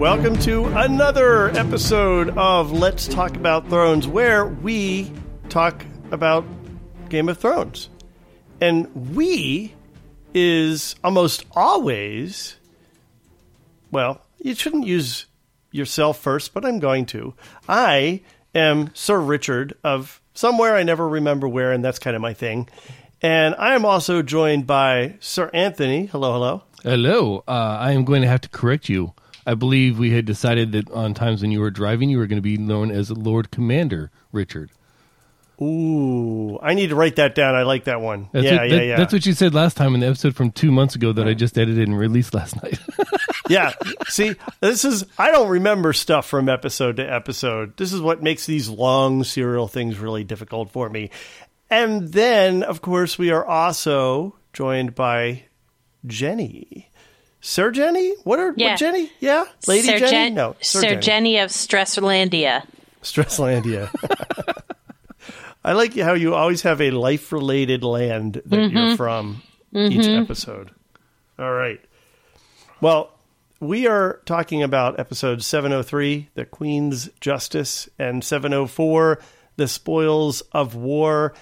Welcome to another episode of Let's Talk About Thrones, where we talk about Game of Thrones. And we is almost always, well, you shouldn't use yourself first, but I'm going to. I am Sir Richard of somewhere I never remember where, and that's kind of my thing. And I am also joined by Sir Anthony. Hello, hello. Hello. Uh, I am going to have to correct you. I believe we had decided that on times when you were driving, you were going to be known as Lord Commander Richard. Ooh, I need to write that down. I like that one. That's yeah, what, yeah, that- yeah. That's what you said last time in the episode from two months ago that I just edited and released last night. yeah. See, this is I don't remember stuff from episode to episode. This is what makes these long serial things really difficult for me. And then, of course, we are also joined by Jenny. Sir Jenny? What are Yeah. what Jenny? Yeah, Lady Sir Jenny? Jen- no, Sir, Sir Jenny. Jenny of Stresslandia. Stresslandia. I like how you always have a life related land that Mm-hmm. you're from each episode. All right. Well, we are talking about episode 703, The Queen's Justice, and 704, The Spoils of War.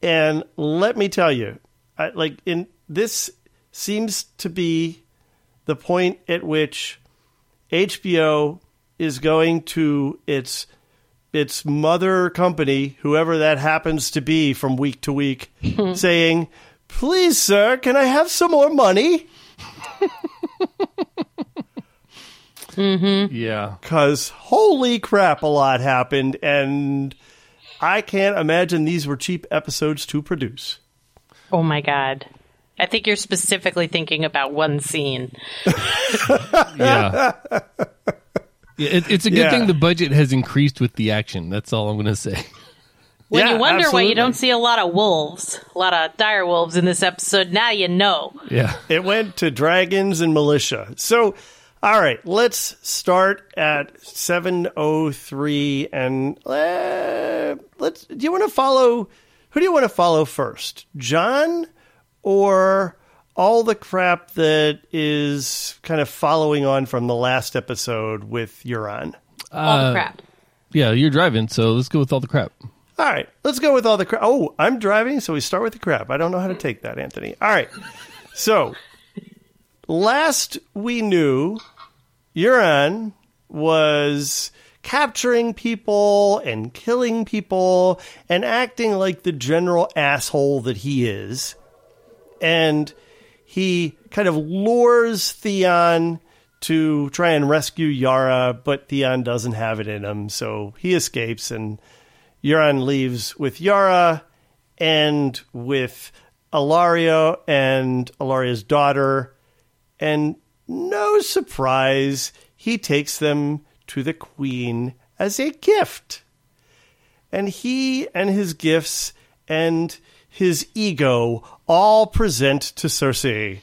And let me tell you, I, like in this seems to be the point at which HBO is going to its its mother company, whoever that happens to be from week to week, saying, "Please, sir, can I have some more money?" Mm-hmm. yeah. Because holy crap, a lot happened, and I can't imagine these were cheap episodes to produce. Oh my god. I think you're specifically thinking about one scene. Yeah. Yeah, it, it's a good Yeah. thing the budget has increased with the action. That's all I'm going to say. When Yeah, you wonder why you don't see a lot of wolves, a lot of dire wolves in this episode, now you know. Yeah. It went to dragons and militia. So, all right, let's start at 703 and uh, let's do you want to follow who do you want to follow first? Jon or all the crap that is kind of following on from the last episode with Euron? All Uh, the crap. Yeah, you're driving, so let's go with all the crap. All right, let's go with all the crap. Oh, I'm driving, so we start with the crap. I don't know how to take that, Anthony. All right. So, last we knew, Euron was capturing people and killing people and acting like the general asshole that he is. And he kind of lures Theon to try and rescue Yara, but Theon doesn't have it in him, so he escapes and Euron leaves with Yara and with Ellaria and Ellaria's daughter, and no surprise, he takes them to the queen as a gift. And he and his gifts and his ego all present to Cersei.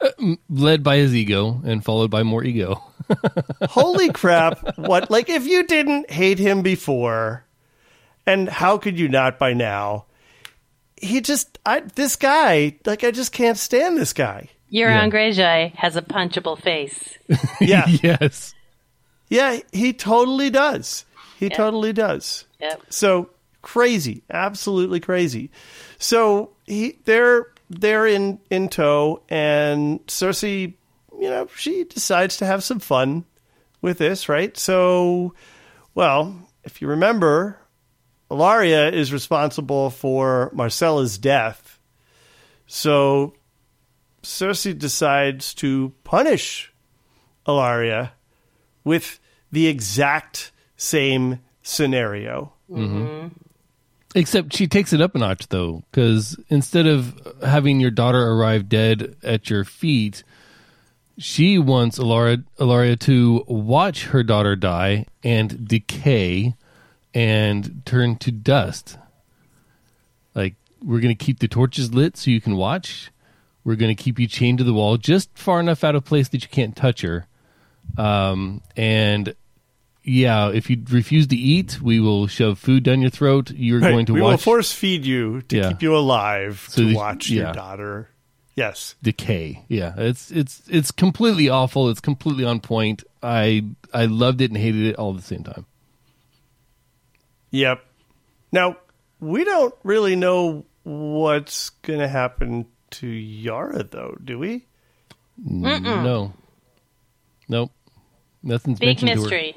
Uh, led by his ego and followed by more ego. Holy crap, what like if you didn't hate him before, and how could you not by now? He just I this guy, like I just can't stand this guy. Euron Greyjoy has a punchable face. Yeah. yes. yeah, he totally does. He totally does. Yep. So crazy, absolutely crazy. So he they're they're in in tow, and Cersei, you know, she decides to have some fun with this, right? So, well, if you remember, Ellaria is responsible for Myrcella's death. So Cersei decides to punish Ellaria with the exact same scenario. Mm-hmm. Except she takes it up a notch, though, because instead of having your daughter arrive dead at your feet, she wants Ellaria to watch her daughter die and decay and turn to dust. Like, we're going to keep the torches lit so you can watch. We're going to keep you chained to the wall just far enough out of place that you can't touch her. Um, and yeah, if you refuse to eat, we will shove food down your throat. You're Right. going to watch we will force feed you to Yeah. keep you alive So to the- watch yeah. your daughter Yes. decay. Yeah, it's it's it's completely awful. It's completely on point. I I loved it and hated it all at the same time. Yep. Now, we don't really know what's going to happen to Yara, though, do we? Mm, no, nope, nothing's Big mentioned to her. mystery.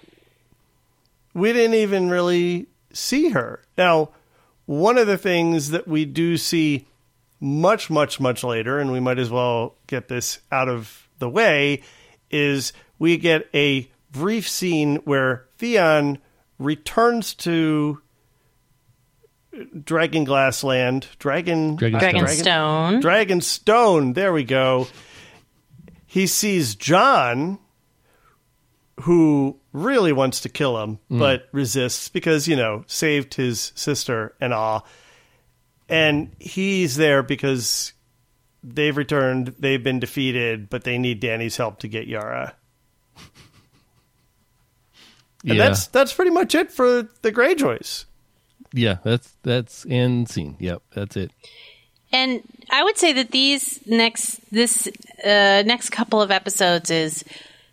We didn't even really see her. Now, one of the things that we do see much, much, much later, and we might as well get this out of the way, is we get a brief scene where Theon returns to Dragon Glass Land. Dragon Dragonstone. Dragonstone. Dragon Stone. There we go. He sees Jon, who really wants to kill him, but resists because, you know, saved his sister and all. And he's there because they've returned, they've been defeated, but they need Dany's help to get Yara. And Yeah, that's that's pretty much it for the Greyjoys. yeah, that's that's end scene. Yep, that's it. And I would say that these next this uh, next couple of episodes is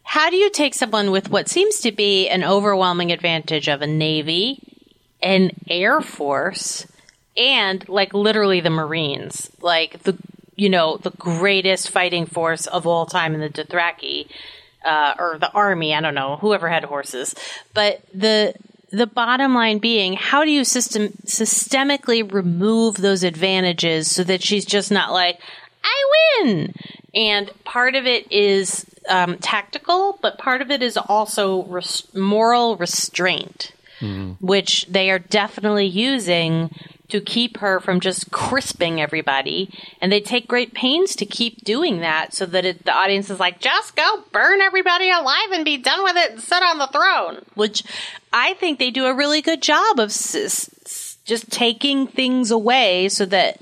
how do you take someone with what seems to be an overwhelming advantage of a navy, an air force, and like literally the Marines, like the you know the greatest fighting force of all time in the Dothraki, uh, or the army. I don't know whoever had horses, but the the bottom line being, how do you system systemically remove those advantages so that she's just not like, I win? And part of it is um, tactical, but part of it is also res- moral restraint, which they are definitely using to keep her from just crisping everybody. And they take great pains to keep doing that so that it, the audience is like, just go burn everybody alive and be done with it and sit on the throne. Which I think they do a really good job of s- s- just taking things away so that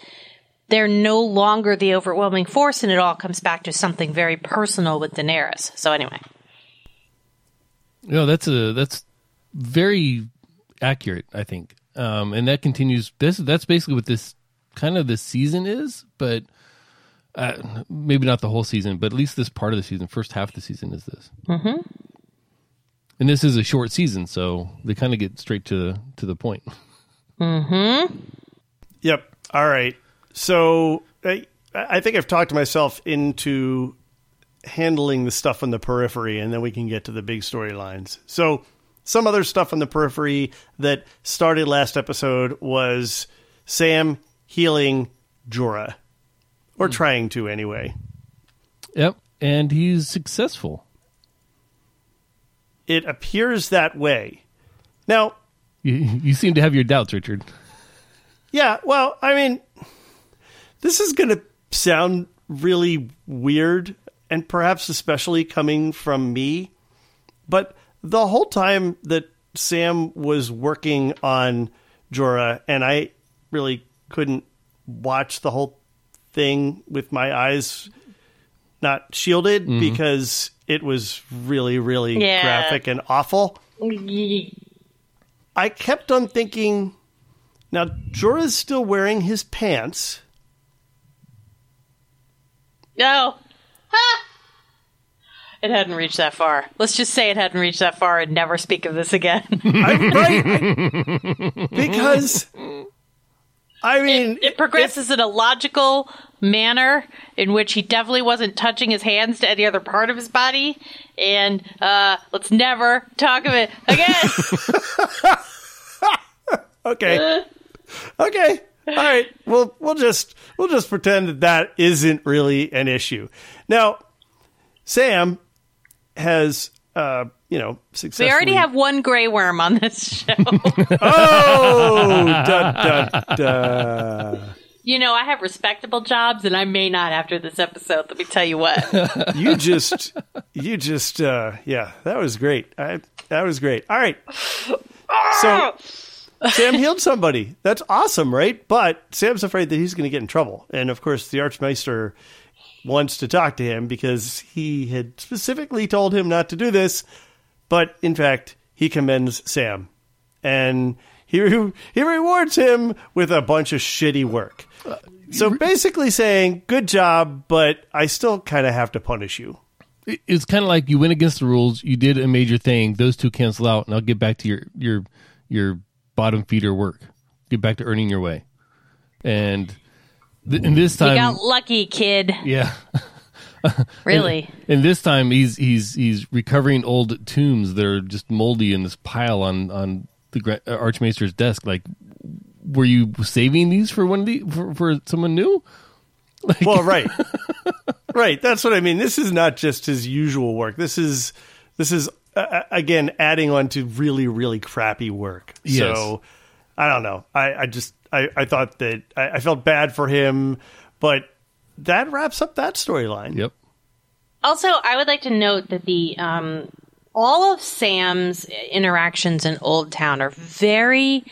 they're no longer the overwhelming force and it all comes back to something very personal with Daenerys. So anyway. No, that's a that's very accurate. I think, um, and that continues. This that's basically what this kind of this season is, but uh, maybe not the whole season, but at least this part of the season, first half of the season is this. Mm-hmm. And this is a short season, so they kind of get straight to to the point. Hmm. Yep. All right. So I, I think I've talked myself into handling the stuff on the periphery, and then we can get to the big storylines. So some other stuff on the periphery that started last episode was Sam healing Jorah, or hmm. trying to anyway. Yep, and he's successful. It appears that way. Now, You, you seem to have your doubts, Richard. Yeah, well, I mean, this is going to sound really weird, and perhaps especially coming from me, but the whole time that Sam was working on Jorah, and I really couldn't watch the whole thing with my eyes not shielded mm-hmm. because it was really, really Yeah. graphic and awful. I kept on thinking, now Jorah's still wearing his pants. No. Ah! It hadn't reached that far. Let's just say it hadn't reached that far and never speak of this again. I'm right because I mean it progresses in a logical manner in which he definitely wasn't touching his hands to any other part of his body. And uh, let's never talk of it again. okay, okay, all right. We'll we'll just we'll just pretend that that isn't really an issue. Now, Sam has uh you know success. we already have one gray worm on this show. oh da da da. you know, I have respectable jobs, and I may not after this episode. Let me tell you what. You just you just uh yeah that was great. I that was great. All right. So Sam healed somebody. That's awesome, right? But Sam's afraid that he's going to get in trouble. And of course, the Archmaester wants to talk to him because he had specifically told him not to do this. But in fact, he commends Sam. And he re- he rewards him with a bunch of shitty work. So basically saying, "Good job, but I still kind of have to punish you." It's kind of like you went against the rules. You did a major thing. Those two cancel out, and I'll get back to your your your bottom feeder work. Get back to earning your way. And th- and this time, You got lucky, kid. yeah. Really. And this time he's he's he's recovering old tombs that are just moldy in this pile on on the gra- uh, desk. Like, were you saving these for one of the for, for someone new? Well, right, right. That's what I mean. This is not just his usual work. This is this is uh, again adding on to really really crappy work. Yes. So I don't know. I, I just I, I thought that I, I felt bad for him, but that wraps up that storyline. Yep. Also, I would like to note that the um, all of Sam's interactions in Old Town are very.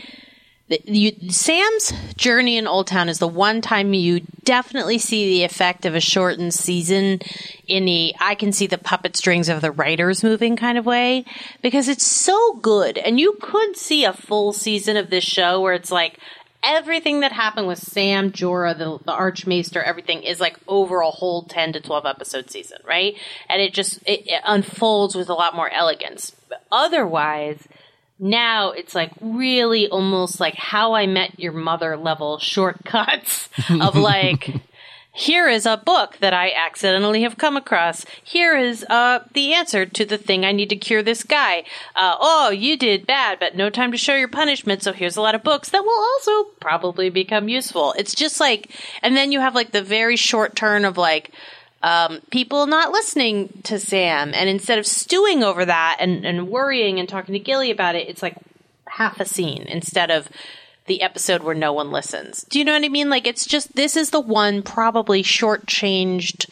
You, Sam's journey in Old Town is the one time you definitely see the effect of a shortened season in the I can see the puppet strings of the writers moving kind of way because it's so good. And you could see a full season of this show where it's like everything that happened with Sam, Jorah, the, the Archmaester, everything is like over a whole 10 to 12 episode season, right? And it just, it, it unfolds with a lot more elegance. But otherwise, now it's like really almost like how I met your mother level shortcuts of like, here is a book that I accidentally have come across. Here is uh, the answer to the thing I need to cure this guy. Uh, oh, you did bad, but no time to show your punishment. So here's a lot of books that will also probably become useful. It's just like, and then you have like the very short turn of like, um, people not listening to Sam. And instead of stewing over that and, and worrying and talking to Gilly about it, it's like half a scene instead of the episode where no one listens. Do you know what I mean? Like it's just this is the one probably shortchanged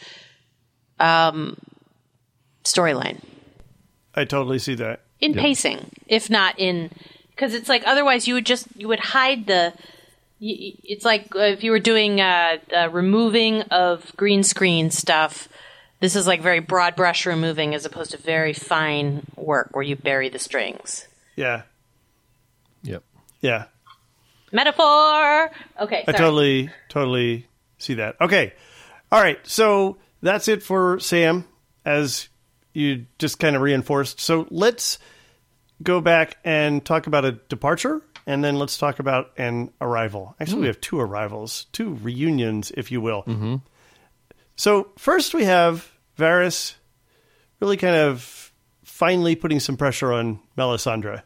um storyline I totally see that. in pacing, if not in because it's like otherwise you would just you would hide the. Y- y- It's like uh, if you were doing uh, uh, removing of green screen stuff. This is like very broad brush removing as opposed to very fine work where you bury the strings. Yeah, Yep. yeah. Metaphor. Okay, I totally, totally see that. Okay. All right. So that's it for Sam, as you just kind of reinforced. So let's go back and talk about a departure, and then let's talk about an arrival. Actually, we have two arrivals, two reunions, if you will. Mm-hmm. So first, we have Varys really kind of finally putting some pressure on Melisandre.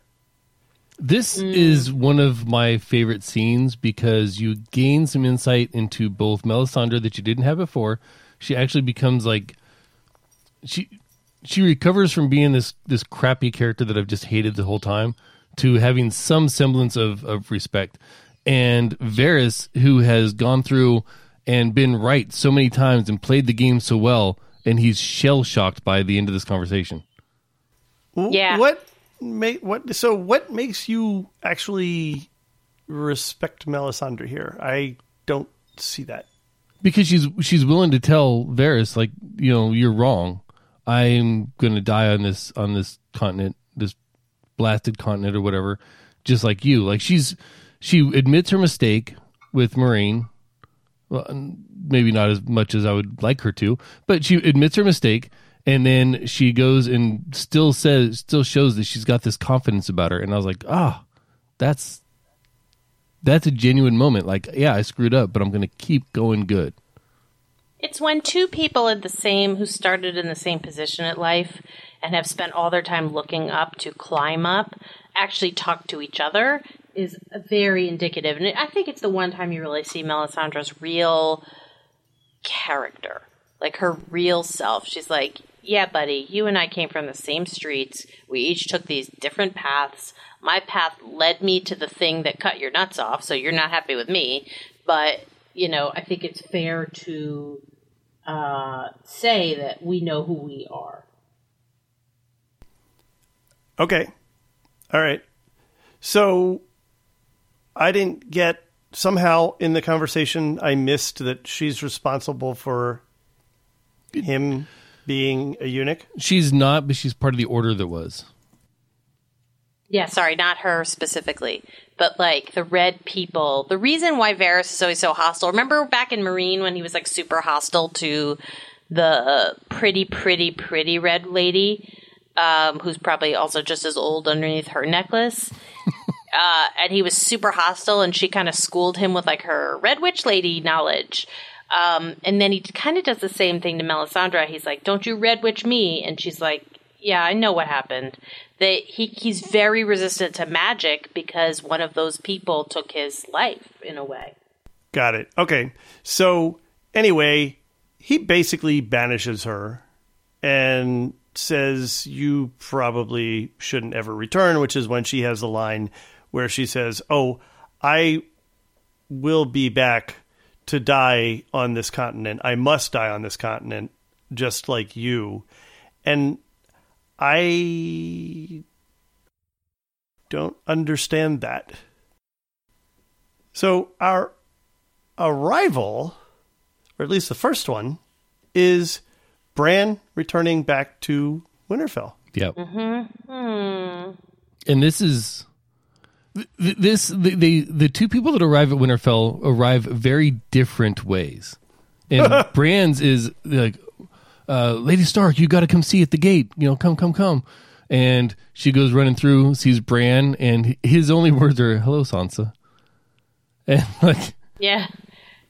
This is one of my favorite scenes because you gain some insight into both Melisandre that you didn't have before. She actually becomes like she she recovers from being this this crappy character that I've just hated the whole time to having some semblance of of respect. And Varys, who has gone through and been right so many times and played the game so well, and he's shell shocked by the end of this conversation. Yeah. What make what? So what makes you actually respect Melisandre here? I don't see that. because she's she's willing to tell Varys like you know you're wrong. I'm going to die on this on this continent, this blasted continent or whatever, just like you. Like she's she admits her mistake with Marine. Well, maybe not as much as I would like her to, but she admits her mistake and then she goes and still says still shows that she's got this confidence about her and I was like, "Ah, that's that's a genuine moment. Like, yeah, I screwed up, but I'm going to keep going good." It's when two people in the same who started in the same position at life and have spent all their time looking up to climb up actually talk to each other is very indicative. And I think it's the one time you really see Melisandre's real character, like her real self. She's like, "Yeah, buddy, you and I came from the same streets. We each took these different paths. My path led me to the thing that cut your nuts off, so you're not happy with me, but you know, I think it's fair to uh, say that we know who we are. Okay. All right. So I didn't get somehow in the conversation I missed that she's responsible for him being a eunuch. She's not, but she's part of the order that was. Yeah, sorry, not her specifically, but like the red people, the reason why Varys is always so hostile. Remember back in Meereen when he was like super hostile to the pretty, pretty, pretty red lady, um, who's probably also just as old underneath her necklace. uh, and he was super hostile, and she kind of schooled him with like her red witch lady knowledge. Um, and then he kind of does the same thing to Melisandre. He's like, "Don't you red witch me?" And she's like, "Yeah, I know what happened." That he he's very resistant to magic because one of those people took his life in a way. Got it. Okay. So anyway, he basically banishes her and says you probably shouldn't ever return, which is when she has the line where she says, "Oh, I will be back to die on this continent. I must die on this continent just like you." And I don't understand that. So our arrival, or at least the first one, is Bran returning back to Winterfell. Yep. And this is th- this the, the the two people that arrive at Winterfell arrive very different ways. And Bran's is like, uh, Lady Stark, you got to come see at the gate. You know, come, come, come. And she goes running through, sees Bran, and his only words are "Hello, Sansa." And like, Yeah.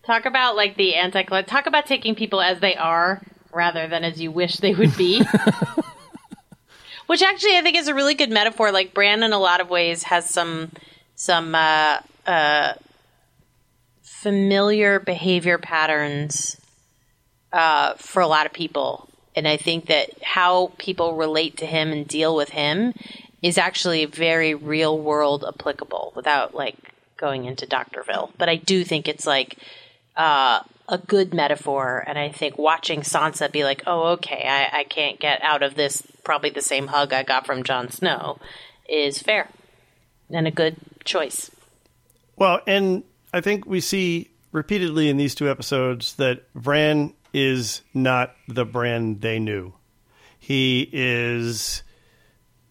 Talk about like the anti talk about taking people as they are rather than as you wish they would be. Which actually I think is a really good metaphor. Like Bran in a lot of ways has some some uh, uh, familiar behavior patterns uh, for a lot of people. And I think that how people relate to him and deal with him is actually very real world applicable without like going into Doctorville. But I do think it's like uh, a good metaphor. And I think watching Sansa be like, oh, okay, I, I can't get out of this, probably the same hug I got from Jon Snow, is fair and a good choice. Well, and I think we see repeatedly in these two episodes that Bran is not the Bran they knew. He is,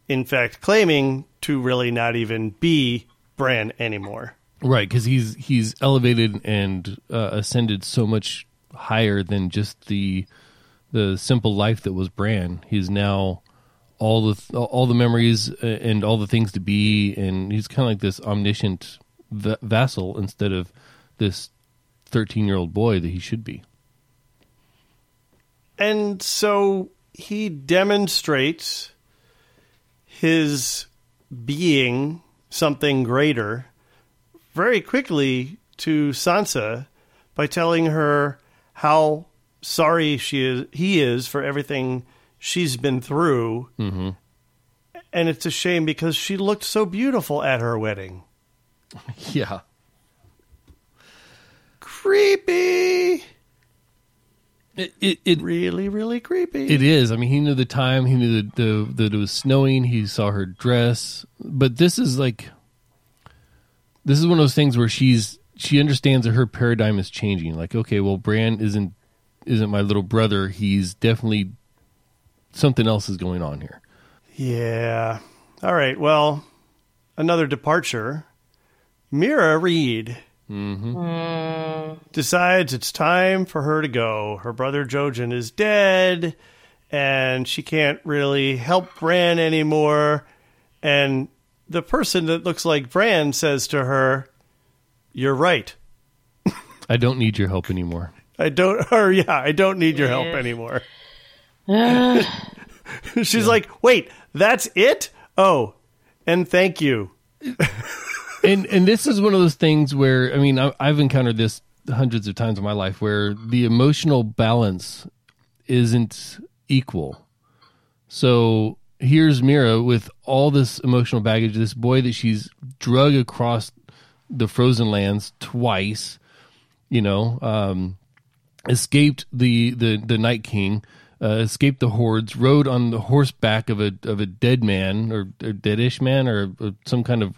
in fact, claiming to really not even be Bran anymore. Right? Because he's he's elevated and uh, ascended so much higher than just the the simple life that was Bran. He's now all the all the memories uh, and all the things to be, and he's kind of like this omniscient va- vassal instead of this thirteen year old boy that he should be. And so he demonstrates his being something greater very quickly to Sansa by telling her how sorry she is he is for everything she's been through. Mm-hmm. And it's a shame because she looked so beautiful at her wedding. Yeah. Creepy. It, it, it Really, really creepy. It is. I mean, he knew the time. He knew that, the, that it was snowing. He saw her dress. But this is like, this is one of those things where she's she understands that her paradigm is changing. Like, okay, well, Bran isn't isn't my little brother. He's definitely something else is going on here. Yeah. All right. Well, another departure. Meera Reed mm-hmm. hmm. decides it's time for her to go. Her brother Jojen is dead, and she can't really help Bran anymore. And the person that looks like Bran says to her, "You're right. I don't need your help anymore. I don't. Or yeah, I don't need your help anymore." Uh. She's like, "Wait, that's it? Oh, and thank you." and and this is one of those things where I mean I, I've encountered this hundreds of times in my life where the emotional balance isn't equal. So here's Meera with all this emotional baggage, this boy that she's drug across the frozen lands twice, you know, um, escaped the the the Night King, uh, escaped the hordes, rode on the horseback of a of a dead man or, or deadish man or, or some kind of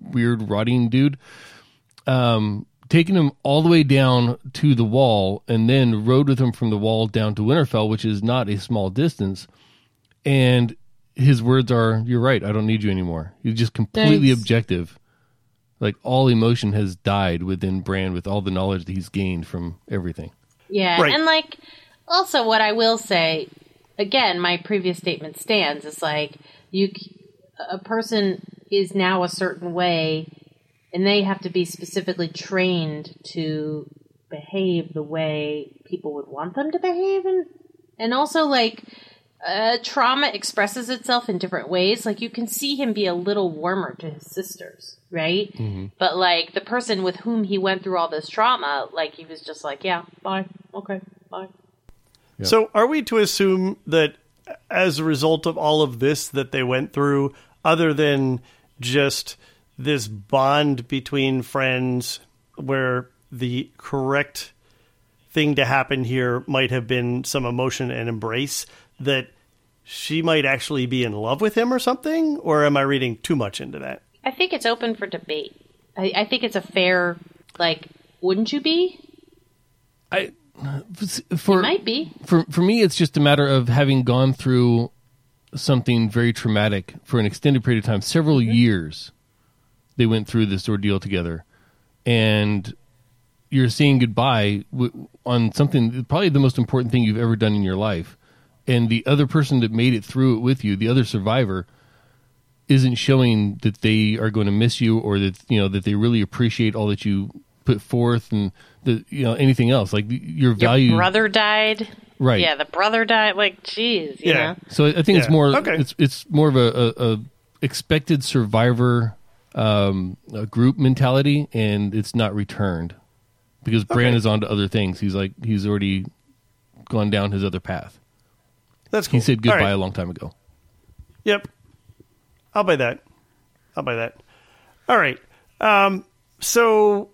weird rotting dude, um, taking him all the way down to the wall, and then rode with him from the wall down to Winterfell, which is not a small distance. And his words are, "You're right. I don't need you anymore." He's just completely Thanks. objective Like all emotion has died within Bran with all the knowledge that he's gained from everything. Yeah, Right. and like also what I will say again, my previous statement stands. It's like you, c- a person is now a certain way, and they have to be specifically trained to behave the way people would want them to behave, and and also like. Uh, trauma expresses itself in different ways. Like you can see him be a little warmer to his sisters, right? But like the person with whom he went through all this trauma, like he was just like, yeah, bye, okay, bye. So, are we to assume that as a result of all of this that they went through, other than just this bond between friends, where the correct thing to happen here might have been some emotion and embrace, that she might actually be in love with him or something? Or am I reading too much into that? I think it's open for debate. I, I think it's a fair, like, wouldn't you be? I for Might be. for for me it's just a matter of having gone through something very traumatic for an extended period of time several mm-hmm. years they went through this ordeal together and you're saying goodbye on something probably the most important thing you've ever done in your life and the other person that made it through it with you the other survivor isn't showing that they are going to miss you or that you know that they really appreciate all that you put forth and the you know anything else like your value Your brother died. Right. Yeah, the brother died. Like, jeez, Yeah. know? So I think it's more Okay. it's it's more of a, a, a expected survivor um, a group mentality, and it's not returned because Bran Okay. is on to other things. He's like he's already gone down his other path. That's cool. He said goodbye right. a long time ago. Yep. I'll buy that. I'll buy that. All right. Um, so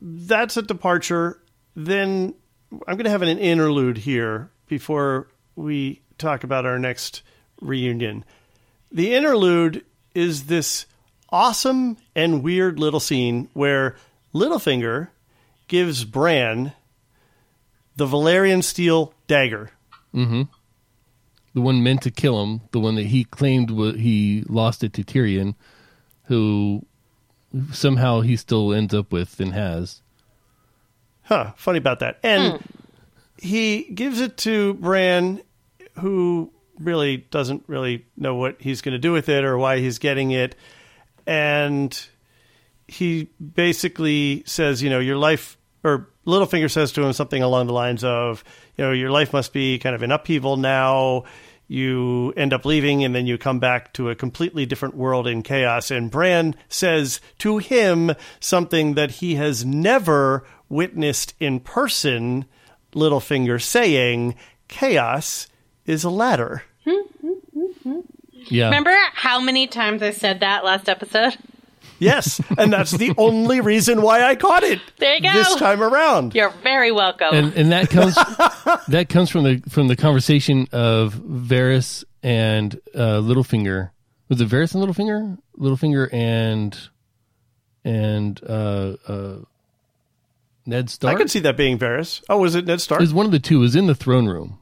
that's a departure. Then I'm going to have an interlude here before we talk about our next reunion. The interlude is this awesome and weird little scene where Littlefinger gives Bran the Valyrian steel dagger. The one meant to kill him, the one that he claimed wa he lost it to Tyrion, who somehow he still ends up with and has. Huh, funny about that. And hmm. he gives it to Bran, who really doesn't really know what he's going to do with it or why he's getting it. And he basically says, you know, your life, or Littlefinger says to him something along the lines of, you know, your life must be kind of in upheaval now. You end up leaving and then you come back to a completely different world in chaos. And Bran says to him something that he has never witnessed in person, Littlefinger saying, chaos is a ladder. Hmm, hmm, hmm, yeah. Remember how many times I said that last episode? Yes, and that's the only reason why I caught it There you go. this time around. You're very welcome. and and that comes that comes from the from the conversation of Varys and uh, Littlefinger. Was it Varys and Littlefinger? Littlefinger and and uh, uh, Ned Stark. I could see that being Varys. Oh, was it Ned Stark? It was one of the two. It was in the throne room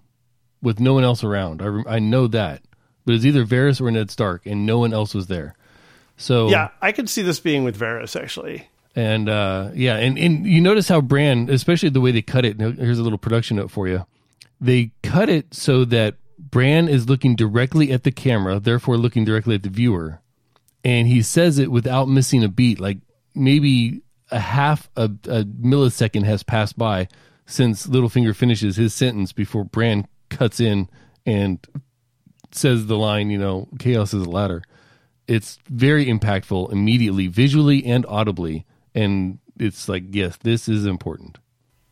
with no one else around. I I know that, but it's either Varys or Ned Stark, and no one else was there. So yeah, I could see this being with Varys actually. And uh, yeah, and, and you notice how Bran, especially the way they cut it. Here's a little production note for you. They cut it so that Bran is looking directly at the camera, therefore looking directly at the viewer, and he says it without missing a beat. Like maybe a half a, a millisecond has passed by since Littlefinger finishes his sentence before Bran cuts in and says the line, you know, chaos is a ladder. It's very impactful immediately, visually and audibly. And it's like, yes, this is important.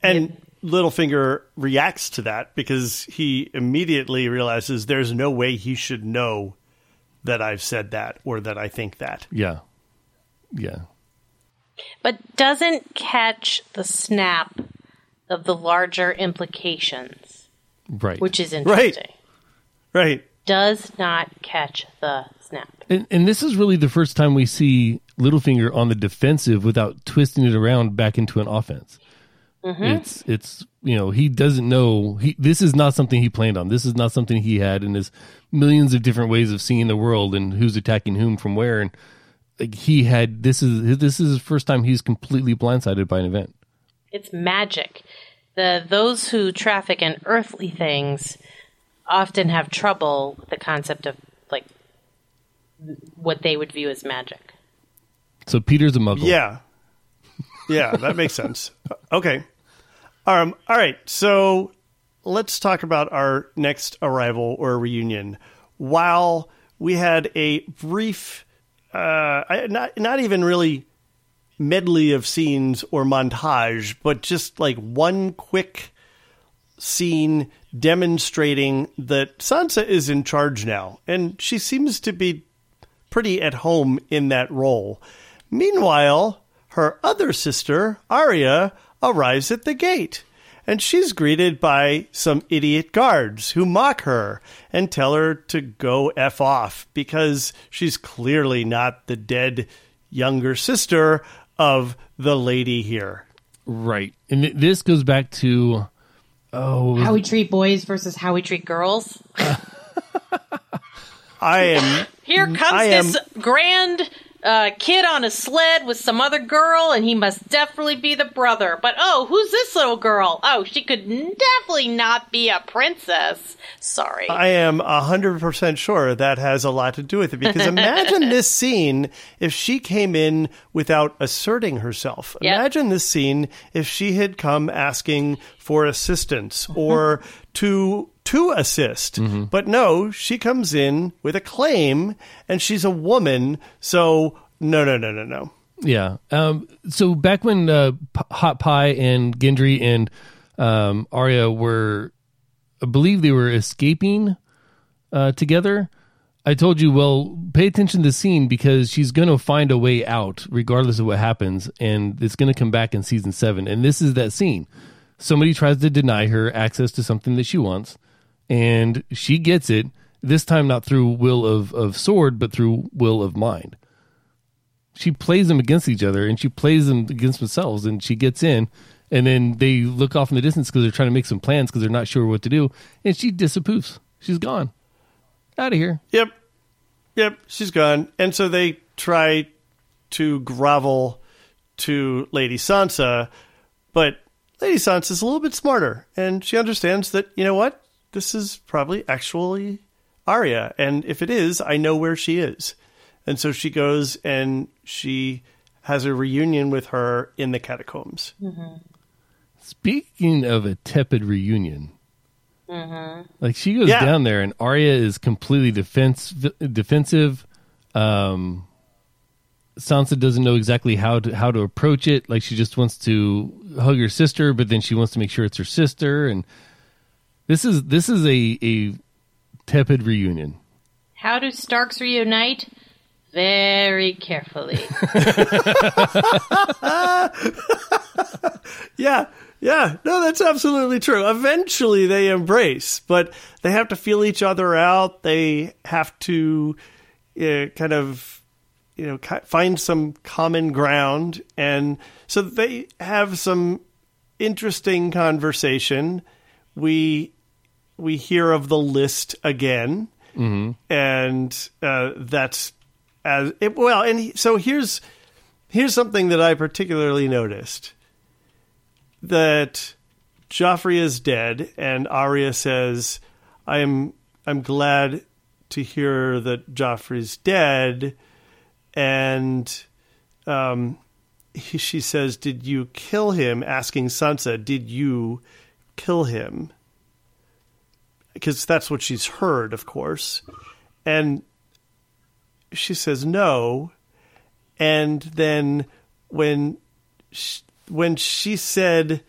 And Littlefinger reacts to that because he immediately realizes there's no way he should know that I've said that or that I think that. Yeah. Yeah. but doesn't catch the snap of the larger implications, Right. which is interesting. Right. Right. Does not catch the snap. and, and this is really the first time we see Littlefinger on the defensive without twisting it around back into an offense. Mm-hmm. It's it's you know he doesn't know he this is not something he planned on. This is not something he had in his millions of different ways of seeing the world and who's attacking whom from where and like he had this is this is the first time he's completely blindsided by an event. It's magic. The those who traffic in earthly things often have trouble with the concept of like what they would view as magic. So Petyr's a muggle. Yeah. Yeah, that makes sense. Okay. Um, all right. So let's talk about our next arrival or reunion. While we had a brief, uh, not, not even really medley of scenes or montage, but just like one quick scene demonstrating that Sansa is in charge now, and she seems to be pretty at home in that role. Meanwhile, her other sister, Arya, arrives at the gate, and she's greeted by some idiot guards who mock her and tell her to go F off because she's clearly not the dead younger sister of the lady here. Right. And th- this goes back to oh How we treat boys versus how we treat girls. I am Here comes I am- this grand uh, kid on a sled with some other girl, and he must definitely be the brother. But oh, who's this little girl? Oh, she could definitely not be a princess. Sorry. I am 100% sure that has a lot to do with it because imagine this scene if she came in without asserting herself. Yep. Imagine this scene if she had come asking for assistance or to to assist. But no, she comes in with a claim and she's a woman, so no no no no no. Yeah. Um, so back when uh, P- Hot Pie and Gendry and um, Arya were, I believe they were escaping uh, together. I told you, well, pay attention to the scene because she's going to find a way out regardless of what happens, and it's going to come back in season seven. And this is that scene. Somebody tries to deny her access to something that she wants, and she gets it. This time, not through will of, of sword, but through will of mind she plays them against each other and she plays them against themselves and she gets in and then they look off in the distance because they're trying to make some plans because they're not sure what to do and she disapproves she's gone out of here Yep. Yep, she's gone. And so they try to grovel to Lady Sansa, but Lady Sansa's a little bit smarter, and she understands that, you know what? This is probably actually Arya, and if it is, I know where she is. And so she goes and she has a reunion with her in the catacombs. speaking of a tepid reunion like she goes Yeah. down there and Arya is completely defense defensive um Sansa doesn't know exactly how to how to approach it like she just wants to hug her sister but then she wants to make sure it's her sister and this is this is a a tepid reunion How do Starks reunite? Very carefully. Yeah, yeah. No, that's absolutely true. Eventually they embrace, but they have to feel each other out. They have to uh, kind of, you know, find some common ground. And so they have some interesting conversation. We, we hear of the list again. And uh, that's as it, well. And he- so here's here's something that I particularly noticed that Joffrey is dead, and Arya says, "I'm I'm glad to hear that Joffrey's dead," and um, he, she says, "Did you kill him?" Asking Sansa, "Did you kill him?" Because that's what she's heard, of course, and she says no, and then when sh when she said,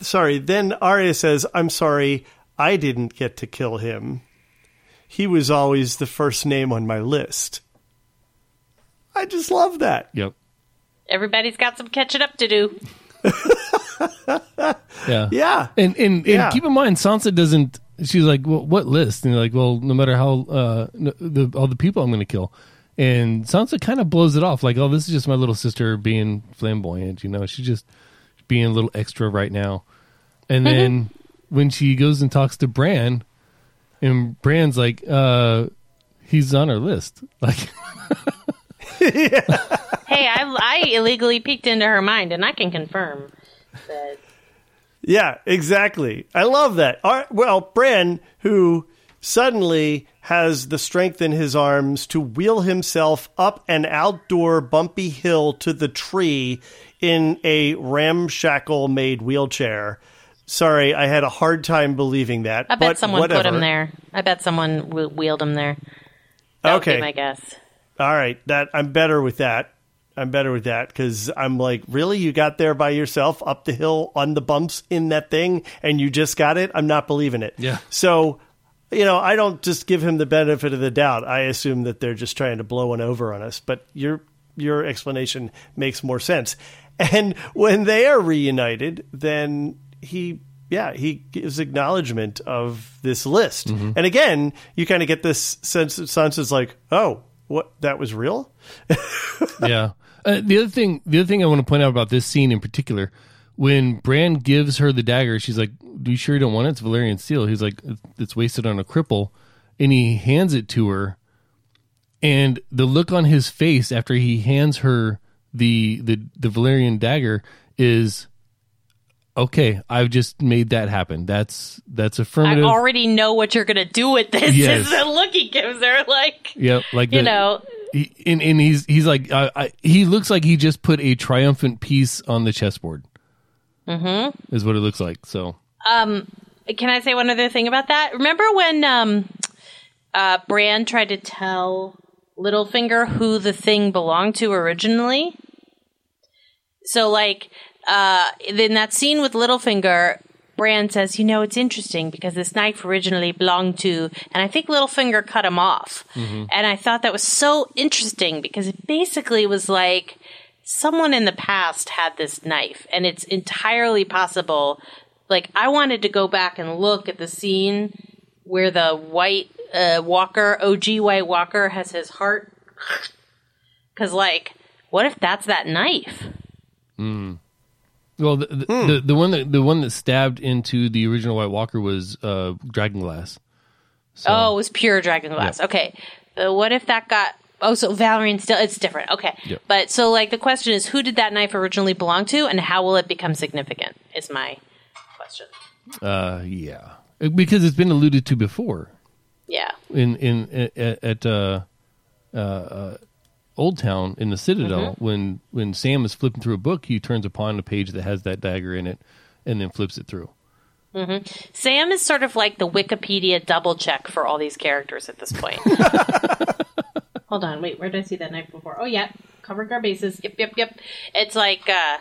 sorry, then Arya says, I'm sorry, I didn't get to kill him. He was always the first name on my list. I just love that. yep Everybody's got some catching up to do. yeah Yeah. And and, and Yeah. keep in mind, Sansa doesn't. She's like, well, what list? And you're like, well, no matter how uh, the all the people I'm going to kill, and Sansa kind of blows it off, like, oh, this is just my little sister being flamboyant. You know, she's just being a little extra right now. And then when she goes and talks to Bran, and Bran's like, uh, he's on her list, like. hey, I, I illegally peeked into her mind, and I can confirm that. Yeah, exactly. I love that. Right, well, Bran, who suddenly has the strength in his arms to wheel himself up an outdoor bumpy hill to the tree in a ramshackle made wheelchair. Sorry, I had a hard time believing that. I bet someone whatever. put him there. I bet someone wheeled him there. That Okay. my guess. All right, that I'm better with that. I'm better with that because I'm like, really, you got there by yourself up the hill on the bumps in that thing, and you just got it. I'm not believing it. Yeah. So, you know, I don't just give him the benefit of the doubt. I assume that they're just trying to blow one over on us. But your your explanation makes more sense. And when they are reunited, then he. Yeah, he gives acknowledgement of this list, mm-hmm. and again, you kind of get this sense that Sansa's like, "Oh, what? That was real." yeah. Uh, the other thing, the other thing I want to point out about this scene in particular, when Bran gives her the dagger, she's like, "Do you sure you don't want it? It's Valyrian steel." He's like, "It's wasted on a cripple," and he hands it to her, and the look on his face after he hands her the the the Valyrian dagger is. Okay, I've just made that happen. That's that's affirmative. I already know what you're going to do with this. Yes. Is the look he gives her. Like, Yep, like you the- know, he, and, and he's he's like uh, I, he looks like he just put a triumphant piece on the chessboard. Mm-hmm. Is what it looks like. So can I say one other thing about that? Remember when um, uh, Bran tried to tell Littlefinger who the thing belonged to originally? So, like, uh, in that scene with Littlefinger, Bran says, "You know, it's interesting because this knife originally belonged to," and I think Littlefinger cut him off. And I thought that was so interesting because it basically was like someone in the past had this knife, and it's entirely possible. Like, I wanted to go back and look at the scene where the White uh, Walker, OG White Walker, has his heart. Because, like, what if that's that knife? Well, the the, the the one that the one that stabbed into the original White Walker was uh, Dragonglass. So, Oh, it was pure dragon glass. Okay. Uh, what if that got. Oh, so Valyrian still. It's different. Okay. Yep. But so, like, the question is who did that knife originally belong to, and how will it become significant? Is my question. uh, yeah, because it's been alluded to before Yeah. in in at, at uh, uh, uh, Old Town in the Citadel when when Sam is flipping through a book, he turns upon a page that has that dagger in it, and then flips it through. Sam is sort of like the Wikipedia double check for all these characters at this point. Hold on, wait, where did I see that knife before? Oh, yeah, covering our bases. Yep, yep, yep. It's like uh,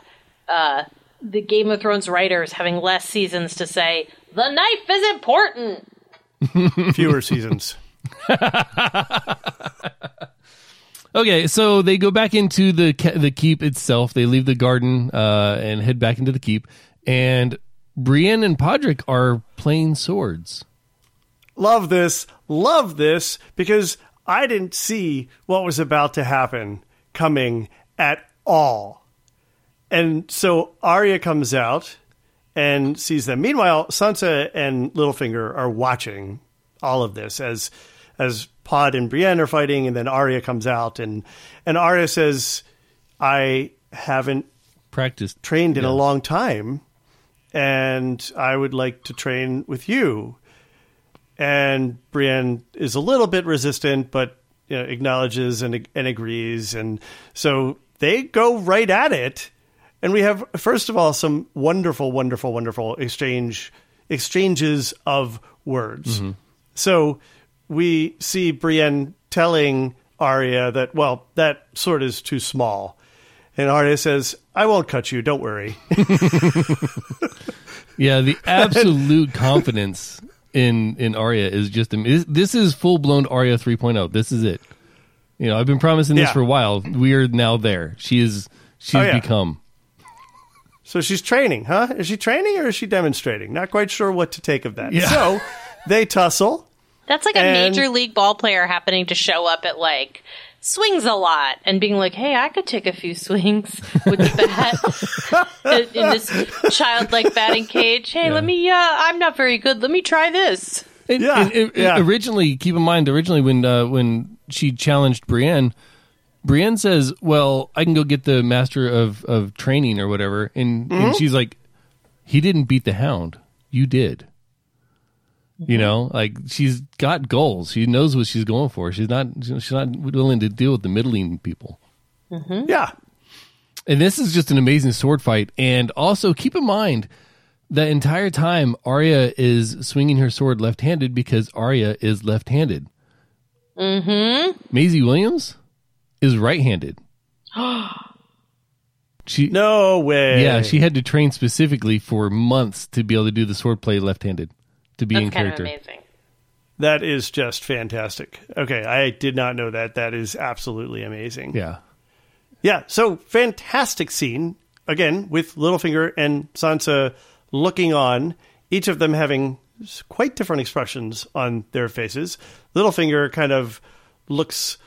uh, the Game of Thrones writers having less seasons to say the knife is important. Fewer seasons. Okay, so they go back into the the keep itself. They leave the garden uh, and head back into the keep, and Brienne and Podrick are playing swords. Love this. Love this because I didn't see what was about to happen coming at all. And so Arya comes out and sees them. Meanwhile, Sansa and Littlefinger are watching all of this as as Pod and Brienne are fighting, and then Arya comes out and and Arya says, "I haven't Practiced. trained in Yeah. a long time, and I would like to train with you." And Brienne is a little bit resistant, but you know, acknowledges and and agrees, and so they go right at it. And we have first of all some wonderful, wonderful, wonderful exchange exchanges of words. Mm-hmm. So we see Brienne telling Arya that, well, that sword is too small. And Arya says, I won't cut you, don't worry. Yeah, the absolute confidence in in Arya is just am- this is full blown Arya 3.0. This is it. You know, I've been promising this Yeah. for a while. We are now there. She is she's Oh, yeah. become. So she's training, huh? Is she training or is she demonstrating? Not quite sure what to take of that. Yeah. So they tussle. That's like a And- major league ball player happening to show up at like swings a lot and being like, "Hey, I could take a few swings with the bat in this childlike batting cage. Hey, let me. Uh, I'm not very good. Let me try this." And, Yeah, and- and yeah. Originally, keep in mind, originally when uh, when she challenged Brienne, Brienne says, "Well, I can go get the master of of training or whatever," and, and she's like, "He didn't beat the Hound. You did." You know, like she's got goals. She knows what she's going for. She's not. She's not willing to deal with the middling people. Yeah. And this is just an amazing sword fight. And also keep in mind the entire time Arya is swinging her sword left-handed because Arya is left-handed. Mm-hmm. Maisie Williams is right-handed. she No way. yeah, she had to train specifically for months to be able to do the swordplay left-handed to be in That's kind of character. amazing. That is just fantastic. Okay, I did not know that. That is absolutely amazing. Yeah. Yeah, so fantastic scene again with Littlefinger and Sansa looking on, each of them having quite different expressions on their faces. Littlefinger kind of looks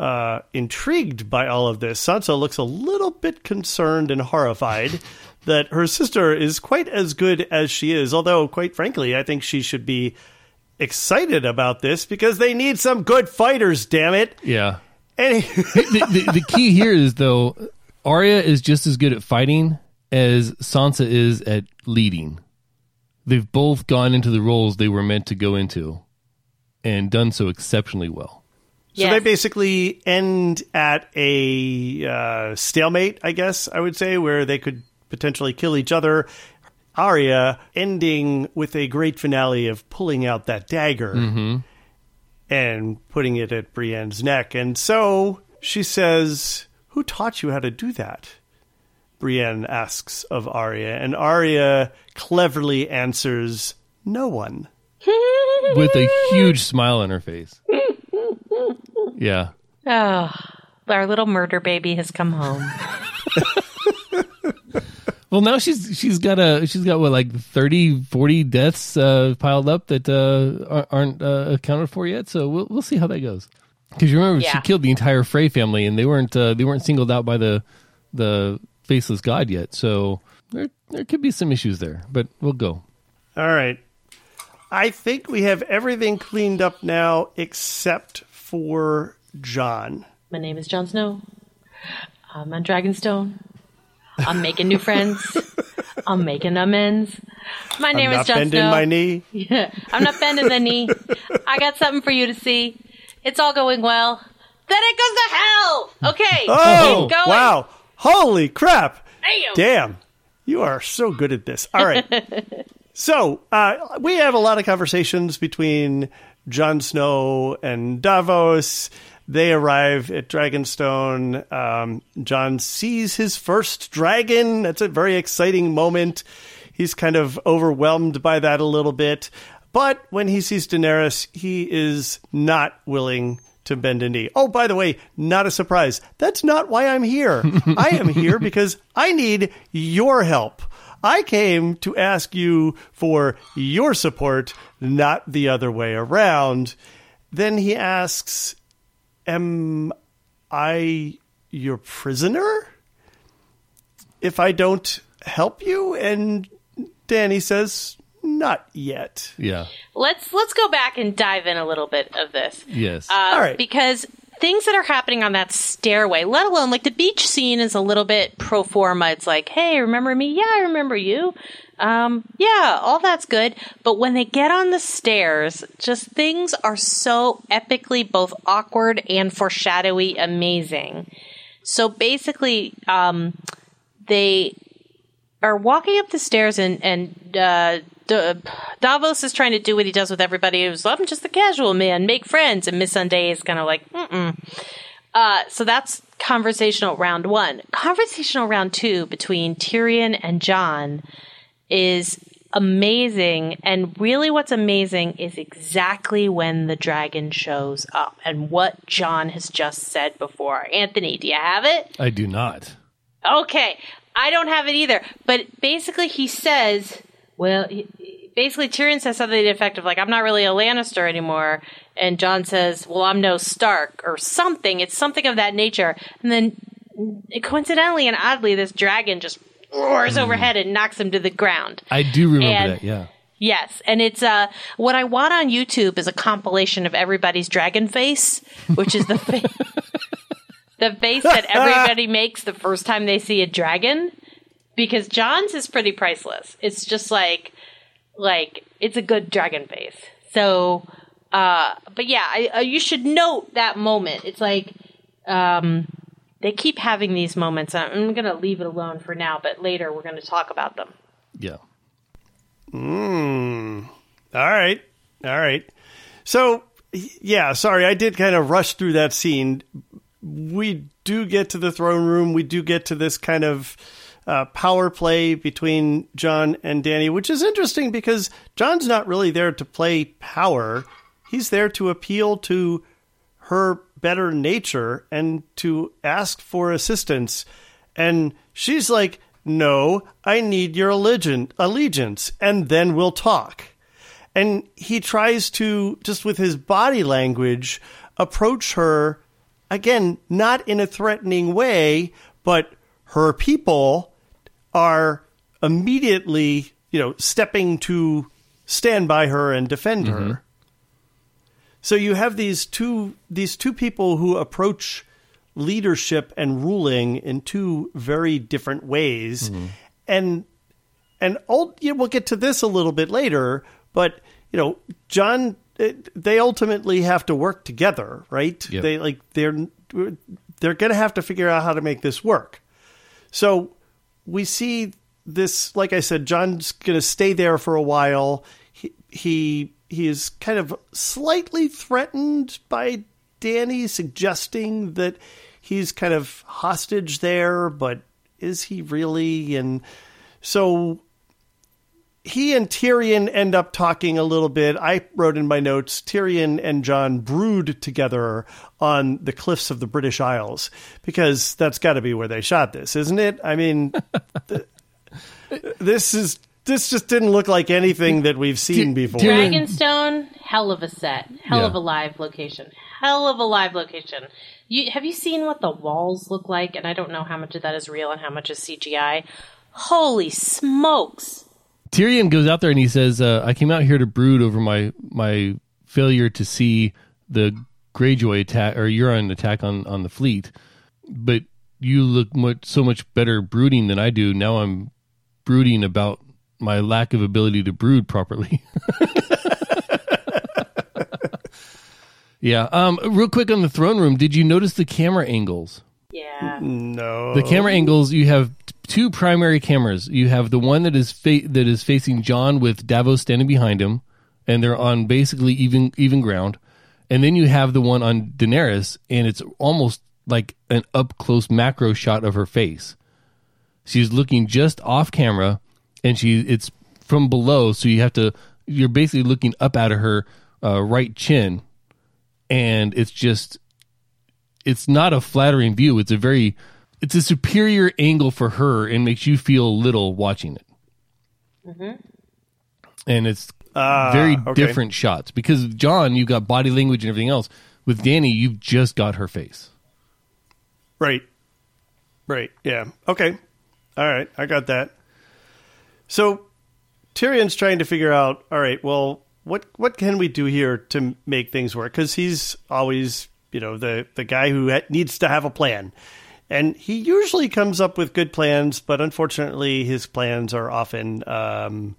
uh, intrigued by all of this. Sansa looks a little bit concerned and horrified that her sister is quite as good as she is. Although, quite frankly, I think she should be excited about this because they need some good fighters. Damn it! Yeah. And the, the, the key here is though Arya is just as good at fighting as Sansa is at leading. They've both gone into the roles they were meant to go into and done so exceptionally well. So Yes. they basically end at a uh, stalemate, I guess I would say, where they could potentially kill each other. Arya ending with a great finale of pulling out that dagger mm-hmm. and putting it at Brienne's neck. And so she says, Who taught you how to do that? Brienne asks of Arya, and Arya cleverly answers, No one. With a huge smile on her face. Yeah. Oh, our little murder baby has come home. Well, now she's she's got a she's got what like 30 40 deaths uh, piled up that uh, aren't uh, accounted for yet. So we'll we'll see how that goes. Because you remember she killed the entire Frey family, and they weren't uh, they weren't singled out by the the faceless god yet. So there there could be some issues there, but we'll go. All right. I think we have everything cleaned up now except for Jon. My name is Jon Snow. I'm on Dragonstone. I'm making new friends. I'm making amends. My name I'm is Jon bending Snow. my knee. Yeah, I'm not bending the knee. I got something for you to see. It's all going well. Then it goes to hell. Okay. Oh, wow. Holy crap. Damn. Damn. You are so good at this. All right. so, uh, we have a lot of conversations between Jon Snow and Davos. They arrive at Dragonstone. Um, Jon sees his first dragon. That's a very exciting moment. He's kind of overwhelmed by that a little bit. But when he sees Daenerys, he is not willing to bend a knee. Oh, by the way, not a surprise. That's not why I'm here. I am here because I need your help. I came to ask you for your support, not the other way around. Then he asks, Am I your prisoner? If I don't help you? And Dany says, Not yet. Yeah. Let's let's go back and dive in a little bit of this. Yes. Uh, All right. Because things that are happening on that stairway, let alone like the beach scene is a little bit pro forma. It's like, hey, remember me? Yeah, I remember you. Um, yeah, all that's good. But when they get on the stairs, just things are so epically both awkward and foreshadowy amazing. So basically, um, they are walking up the stairs and and uh, Davos is trying to do what he does with everybody. He was, I'm just a casual man, make friends, and Missandei is kind of like, mm uh, so that's conversational round one. Conversational round two between Tyrion and Jon is amazing. And really, what's amazing is exactly when the dragon shows up and what Jon has just said before. Anthony, do you have it? I do not. Okay, I don't have it either. But basically, he says, well, he- basically, Tyrion says something to the effect of, like, I'm not really a Lannister anymore. And Jon says, well, I'm no Stark or something. It's something of that nature. And then, coincidentally and oddly, this dragon just roars overhead and knocks him to the ground. I do remember And- that. Yeah. Yes, and it's uh what I want on YouTube is a compilation of everybody's dragon face, which is the fa- the face that everybody makes the first time they see a dragon because Jon's is pretty priceless. It's just like like it's a good dragon face. So uh but yeah, I, uh, you should note that moment. It's like um they keep having these moments. I'm going to leave it alone for now, but later we're going to talk about them. Yeah. All right. All right. So, yeah, sorry, I did kind of rush through that scene. We do get to the throne room. We do get to this kind of uh, power play between Jon and Dany, which is interesting because Jon's not really there to play power. He's there to appeal to her better nature and to ask for assistance. And she's like, No, I need your allegiance, and then we'll talk. And he tries to, just with his body language, approach her, again, not in a threatening way, but her people are immediately, you know, stepping to stand by her and defend her. Mm-hmm. So you have these two these two people who approach leadership and ruling in two very different ways, and and ult- yeah, we'll get to this a little bit later. But you know, Jon, eh, they ultimately have to work together, right? Yep. They like they're they're going to have to figure out how to make this work. So we see this, like I said, Jon's going to stay there for a while. He, he he is kind of slightly threatened by Dany, suggesting that he's kind of hostage there, but is he really? And so he and Tyrion end up talking a little bit. I wrote in my notes Tyrion and Jon brood together on the cliffs of the British Isles because that's got to be where they shot this, isn't it? I mean, th- this is this just didn't look like anything that we've seen before. Dragonstone, hell of a set, hell Yeah. of a live location, hell of a live location. You have you seen what the walls look like? And I don't know how much of that is real and how much is CGI. Holy smokes! Tyrion goes out there and he says, uh, "I came out here to brood over my my failure to see the Greyjoy attack or Euron attack on on the fleet, but you look much so much better brooding than I do. Now I'm brooding about my lack of ability to brood properly." yeah. Um. Real quick on the throne room, did you notice the camera angles? Yeah, No. The camera angles you have t- two primary cameras. You have the one that is fa- that is facing Jon with Davos standing behind him, and they're on basically even even ground. And then you have the one on Daenerys, and it's almost like an up close macro shot of her face. She's looking just off camera, and she it's from below, so you have to you're basically looking up out of her uh, right chin, and it's just it's not a flattering view. It's a very it's a superior angle for her and makes you feel little watching it. And it's Ah, very okay. different shots because Jon, you've got body language and everything else. With Dany, you've just got her face. Right. Right. Yeah. Okay. All right. I got that. So Tyrion's trying to figure out, all right, well, what what can we do here to make things work? Because he's always, you know, the the guy who ha- needs to have a plan, and he usually comes up with good plans, but unfortunately, his plans are often, um,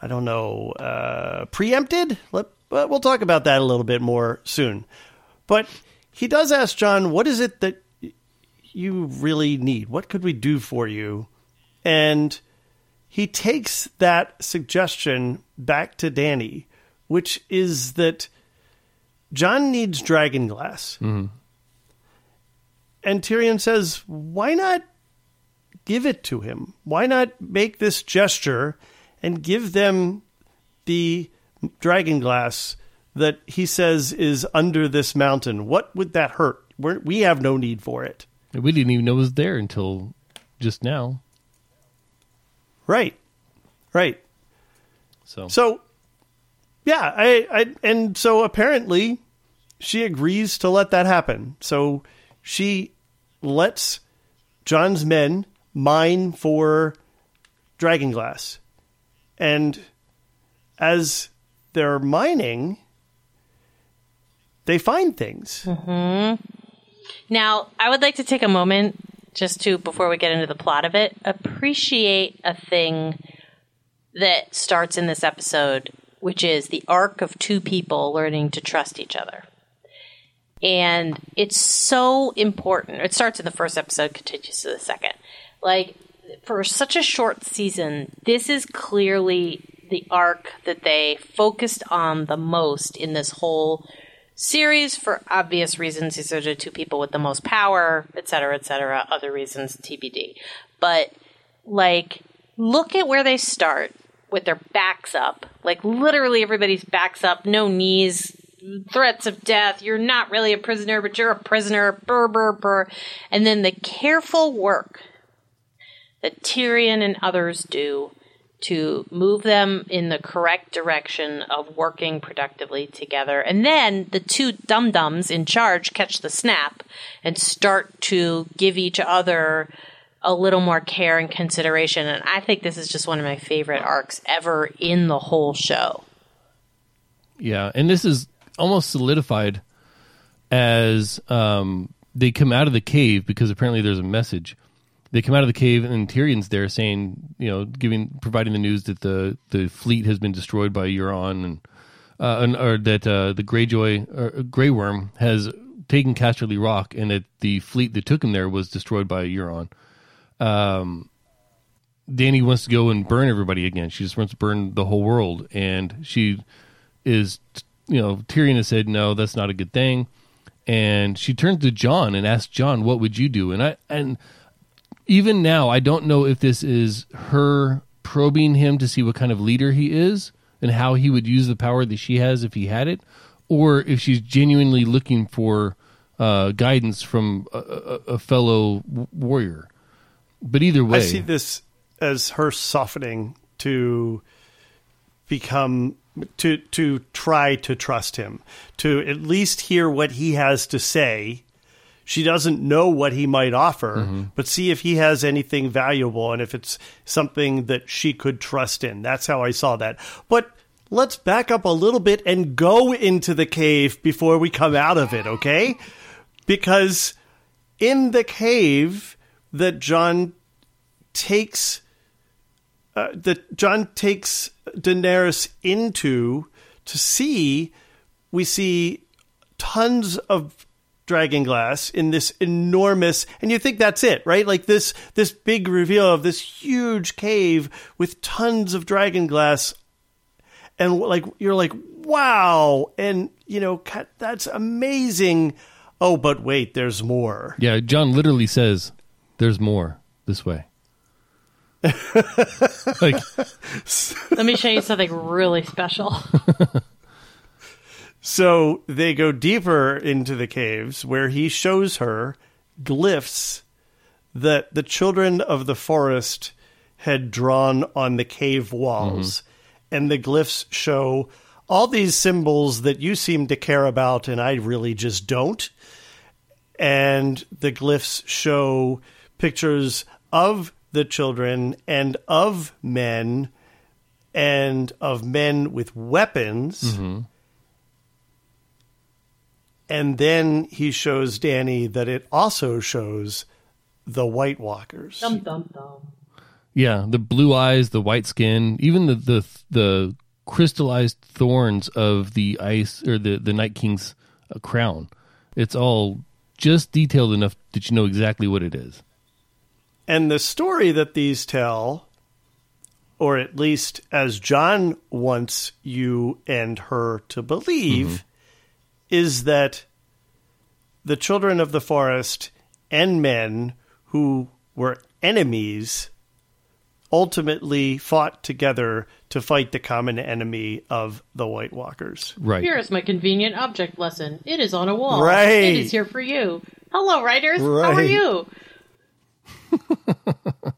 I don't know, uh, preempted. Let, but we'll talk about that a little bit more soon. But he does ask Jon, what is it that you really need? What could we do for you? And he takes that suggestion back to Dany, which is that Jon needs dragon glass. Mm-hmm. And Tyrion says, why not give it to him? Why not make this gesture and give them the dragon glass that he says is under this mountain? What would that hurt? We're, we have no need for it. We didn't even know it was there until just now. Right. Right. So, So, yeah, I, I, and so apparently she agrees to let that happen. So she lets Jon's men mine for dragon glass. And as they're mining, they find things. Mm-hmm. Now, I would like to take a moment just to, before we get into the plot of it, appreciate a thing that starts in this episode, which is the arc of two people learning to trust each other. And it's so important. It starts in the first episode, continues to the second. Like, for such a short season, this is clearly the arc that they focused on the most in this whole series for obvious reasons. These are the two people with the most power, et cetera, et cetera. Other reasons, TBD. But, like, look at where they start with their backs up. Like, literally everybody's backs up, no knees, threats of death. You're not really a prisoner, but you're a prisoner. Burr, burr, burr. And then the careful work that Tyrion and others do to move them in the correct direction of working productively together. And then the two dum dums in charge catch the snap and start to give each other a little more care and consideration. And I think this is just one of my favorite arcs ever in the whole show. Yeah, and this is almost solidified as um, they come out of the cave because apparently there's a message. They come out of the cave and Tyrion's there saying, you know, giving providing the news that the the fleet has been destroyed by Euron and uh, and or that uh, the Greyjoy or Grey Worm has taken Casterly Rock and that the fleet that took him there was destroyed by Euron. Um, Dany wants to go and burn everybody again. She just wants to burn the whole world, and she is, you know, Tyrion has said no, that's not a good thing, and she turns to Jon and asks Jon, "What would you do?" And I and even now, I don't know if this is her probing him to see what kind of leader he is and how he would use the power that she has if he had it, or if she's genuinely looking for uh, guidance from a, a, a fellow w- warrior. But either way, I see this as her softening to become to to try to trust him, to at least hear what he has to say. She doesn't know what he might offer, Mm-hmm. but see if he has anything valuable and if it's something that she could trust in. That's how I saw that. But let's back up a little bit and go into the cave before we come out of it, okay? Because in the cave that Jon takes uh, that Jon takes Daenerys into to see, we see tons of dragon glass in this enormous and you think that's it right? Like this this big reveal of this huge cave with tons of dragon glass. And like you're like wow. And you know that's amazing. Oh but wait there's more. Yeah, Jon literally says, "There's more this way." like Let me show you something really special. So they go deeper into the caves where he shows her glyphs that the children of the forest had drawn on the cave walls. Mm-hmm. And the glyphs show all these symbols that you seem to care about, and I really just don't. And the glyphs show pictures of the children and of men and of men with weapons. Mm-hmm. And then he shows Dany that it also shows the White Walkers. dum dum dum. Yeah, the blue eyes, the white skin, even the the the crystallized thorns of the ice or the the Night King's uh, crown. It's all just detailed enough that you know exactly what it is. And the story that these tell, or at least as Jon wants you and her to believe, is that the children of the forest and men who were enemies ultimately fought together to fight the common enemy of the White Walkers. Right. Here is my convenient object lesson. It is on a wall. Right. It is here for you. Hello, writers. How are you?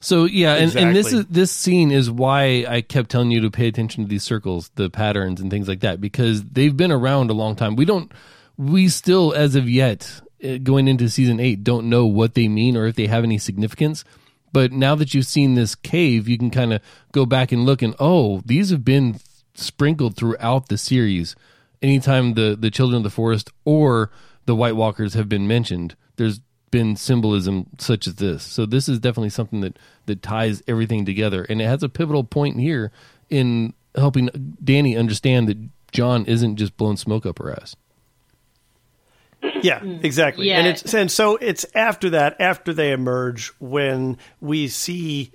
So yeah, and, and this is this scene is why I kept telling you to pay attention to these circles, the patterns and things like that, because they've been around a long time. We don't, we still, as of yet, uh, going into season eight, don't know what they mean or if they have any significance. But now that you've seen this cave, you can kind of go back and look and oh, these have been sprinkled throughout the series. Anytime the the children of the forest or the White Walkers have been mentioned, there's been symbolism such as this. So this is definitely something that that ties everything together, and it has a pivotal point here in helping Dany understand that Jon isn't just blowing smoke up her ass. Yeah, exactly. And Yeah. it's and so it's after that, after they emerge, when we see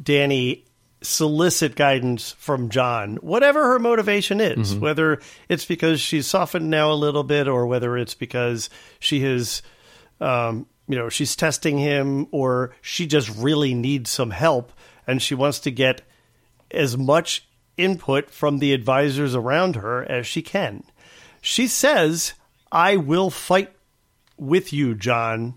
Dany solicit guidance from Jon, whatever her motivation is, whether it's because she's softened now a little bit, or whether it's because she has, um, you know, she's testing him, or she just really needs some help, and she wants to get as much input from the advisors around her as she can. She says, I will fight with you, Jon,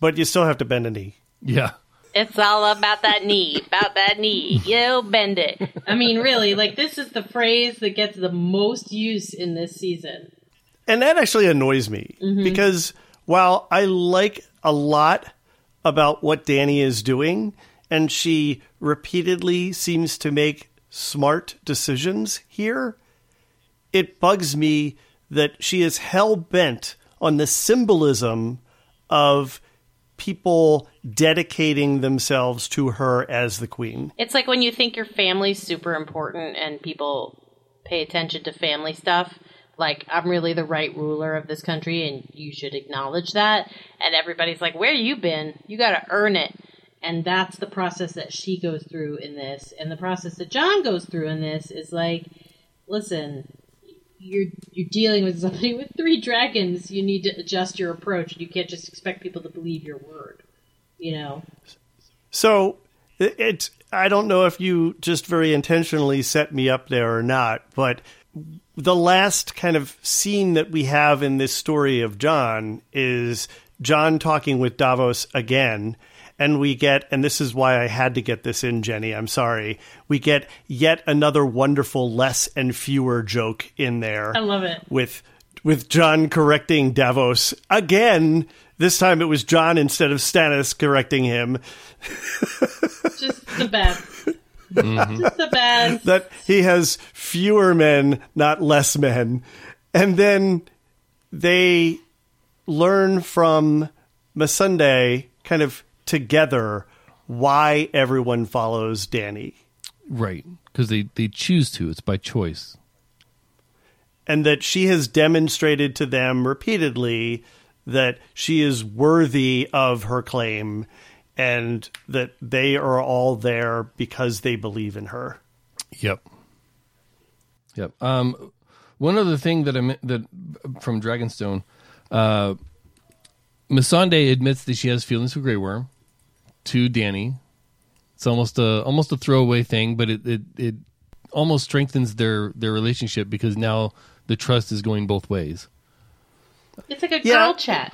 but you still have to bend a knee. Yeah. It's all about that knee, about that knee. You bend it. I mean, really, like this is the phrase that gets the most use in this season. And that actually annoys me mm-hmm. because while I like a lot about what Dany is doing, and she repeatedly seems to make smart decisions here, it bugs me that she is hell bent on the symbolism of people dedicating themselves to her as the queen. It's like when you think your family's super important and people pay attention to family stuff. Like, I'm really the right ruler of this country and you should acknowledge that. And everybody's like, where you been? You gotta earn it. And that's the process that she goes through in this. And the process that Jon goes through in this is like, listen, you're you're dealing with somebody with three dragons. You need to adjust your approach. And You can't just expect people to believe your word. You know. So it, it's I don't know if you just very intentionally set me up there or not, but the last kind of scene that we have in this story of Jon is Jon talking with Davos again. And we get, and this is why I had to get this in, Jenny. I'm sorry. We get yet another wonderful less and fewer joke in there I love it. with with Jon correcting Davos again. This time it was Jon instead of Stannis correcting him. Just the best. Mm-hmm. Just the best. that he has fewer men, not less men. And then they learn from Missandei kind of together why everyone follows Dany. Right. Because they, they choose to. It's by choice. And that she has demonstrated to them repeatedly that she is worthy of her claim and that they are all there because they believe in her. Yep. Yep. Um, one other thing that I meant that from Dragonstone, uh, Missandei admits that she has feelings for Grey Worm to Dany. It's almost a almost a throwaway thing, but it, it, it almost strengthens their their relationship because now the trust is going both ways. It's like a Yeah. girl chat.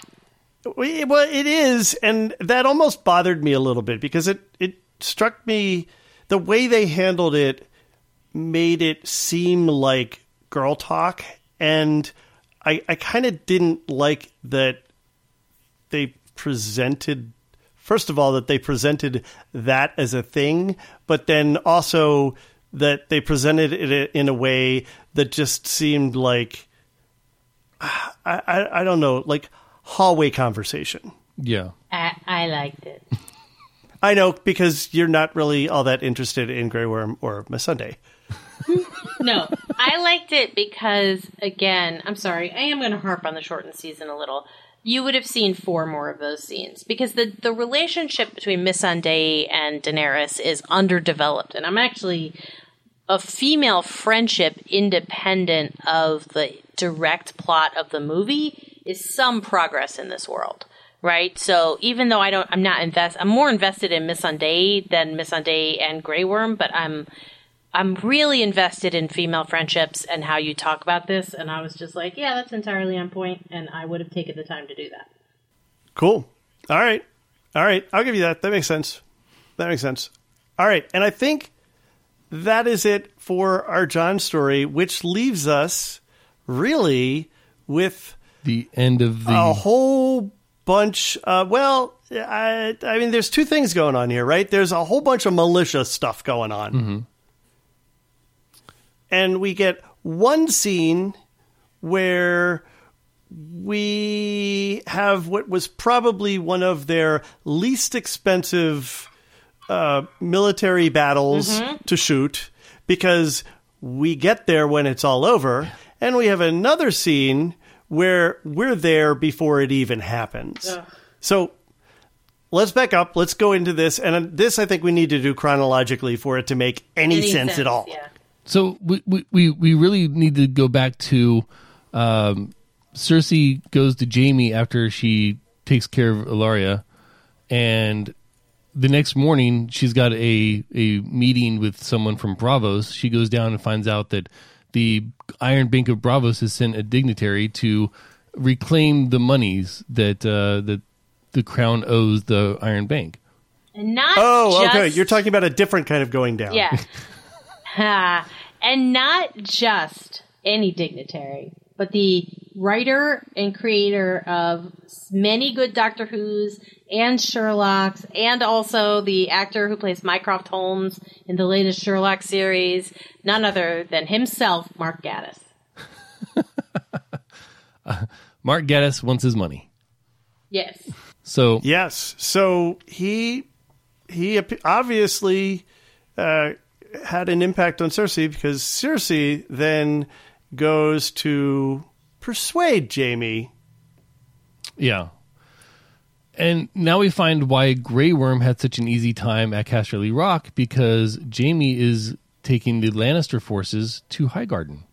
We- Well, it is, and that almost bothered me a little bit because it it struck me the way they handled it made it seem like girl talk, and I I kind of didn't like that they presented. First of all, that they presented that as a thing, but then also that they presented it in a way that just seemed like I, I, I don't know, like hallway conversation. Yeah. I, I liked it. I know because you're not really all that interested in Grey Worm or Sunday. No, I liked it because, again, I'm sorry, I am going to harp on the shortened season a little. You would have seen four more of those scenes because the, the relationship between Missandei and Daenerys is underdeveloped. And I'm actually a female friendship independent of the direct plot of the movie is some progress in this world. Right, so even though I don't, I'm not invest. I'm more invested in Missandei than Missandei and Grey Worm, but I'm I'm really invested in female friendships and how you talk about this. and I was just like, yeah, that's entirely on point, and I would have taken the time to do that. Cool. All right. All right. I'll give you that. That makes sense. That makes sense. All right. And I think that is it for our Jon story, which leaves us really with The end of the a whole bunch. Uh, well, I, I mean, there's two things going on here, right? There's a whole bunch of militia stuff going on. And we get one scene where we have what was probably one of their least expensive uh, military battles to shoot because we get there when it's all over, and we have another scene where we're there before it even happens. So let's back up. Let's go into this, and this I think we need to do chronologically for it to make any, Any sense, at all. Yeah. So we, we, we, we really need to go back to um, Cersei goes to Jaime after she takes care of Ellaria, and the next morning she's got a a meeting with someone from Braavos. She goes down and finds out that the Iron Bank of Braavos has sent a dignitary to reclaim the monies that uh, that the crown owes the Iron Bank. And not Oh, just, okay. You're talking about a different kind of going down. Yeah. Ha. and not just any dignitary, but the writer and creator of many good Doctor Who's and Sherlock's, and also the actor who plays Mycroft Holmes in the latest Sherlock series, none other than himself, Mark Gatiss. Mark Gatiss wants his money, Yes. so Yes. So he he obviously uh, had an impact on Cersei because Cersei then goes to persuade Jaime. Yeah. And now we find why Grey Worm had such an easy time at Casterly Rock because Jaime is taking the Lannister forces to Highgarden.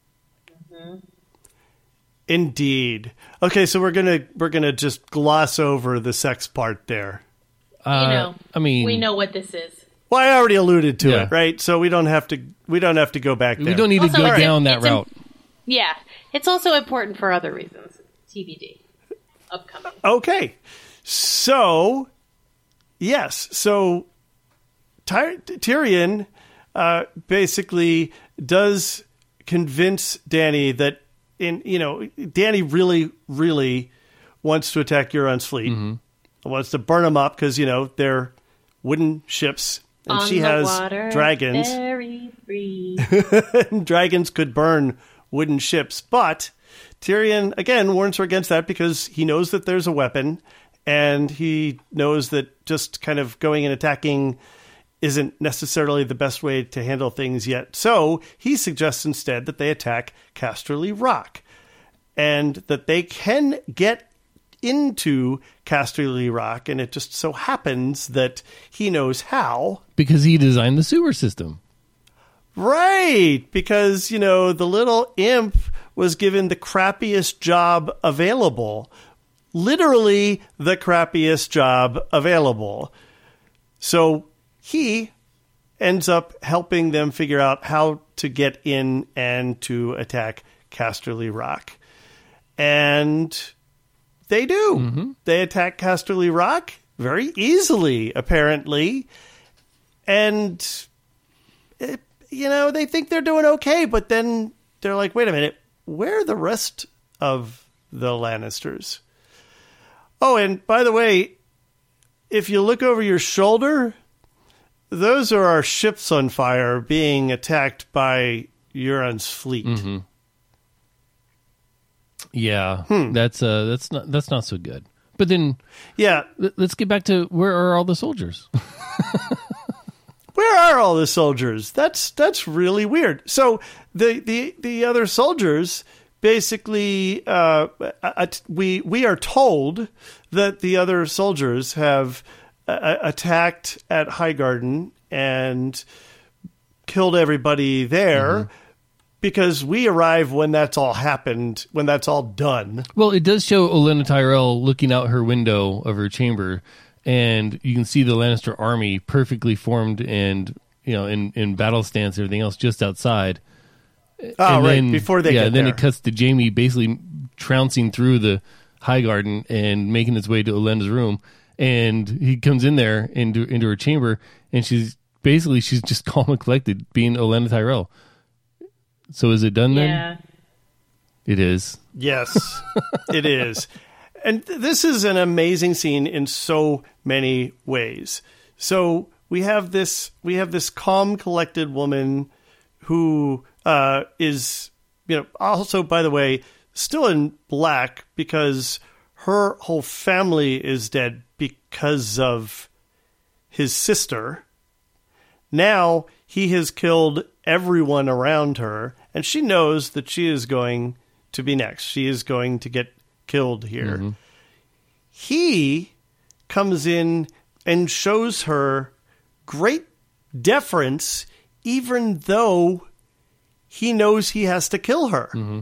Indeed. Okay, so we're gonna we're gonna just gloss over the sex part there. Uh, You know, I mean, we know what this is. Well, I already alluded to Yeah. it, right? So we don't have to we don't have to go back there. we don't need Also, to go it's- down that it's im- route. Yeah. It's also important for other reasons. TBD. Upcoming. Okay. So, yes. So, Ty- Tyrion uh, basically does convince Dany that, in you know, Dany really, really wants to attack Euron's fleet. Wants to burn them up because you know they're wooden ships, and On she has water, dragons. Very free. dragons could burn wooden ships. But Tyrion, again, warns her against that because he knows that there's a weapon and he knows that just kind of going and attacking isn't necessarily the best way to handle things yet. So he suggests instead that they attack Casterly Rock and that they can get into Casterly Rock. And it just so happens that he knows how. Because he designed the sewer system. Right, because you know the little imp was given the crappiest job available. Literally the crappiest job available. So he ends up helping them figure out how to get in and to attack Casterly Rock. And they do. Mm-hmm. They attack Casterly Rock very easily, apparently. And it, you know, they think they're doing okay, but then they're like, wait a minute, where are the rest of the Lannisters? Oh, and by the way, if you look over your shoulder, those are our ships on fire being attacked by Euron's fleet. Yeah, Hmm. that's uh, that's not that's not so good. But then Yeah, l- let's get back to where are all the soldiers? where are all the soldiers? That's that's really weird. So the the the other soldiers basically uh, uh, we we are told that the other soldiers have uh, attacked at High Garden and killed everybody there. Because we arrive when that's all happened, when that's all done. Well, it does show Olenna Tyrell looking out her window of her chamber, and you can see the Lannister army perfectly formed and you know in in battle stance, and everything else just outside. Oh, and right. then- Before they yeah, get then there. it cuts to Jaime basically trouncing through the High Garden and making his way to Olenna's room, and he comes in there into into her chamber, and she's basically she's just calm and collected, being Olenna Tyrell. So is it done then? yeah. It is. Yes, it is. And th- this is an amazing scene in so many ways. So we have this we have this calm, collected woman who uh, is, you know, also by the way, still in black because her whole family is dead because of his sister. Now he has killed everyone around her, and she knows that she is going to be next. She is going to get killed here. He comes in and shows her great deference, even though he knows he has to kill her. Mm-hmm.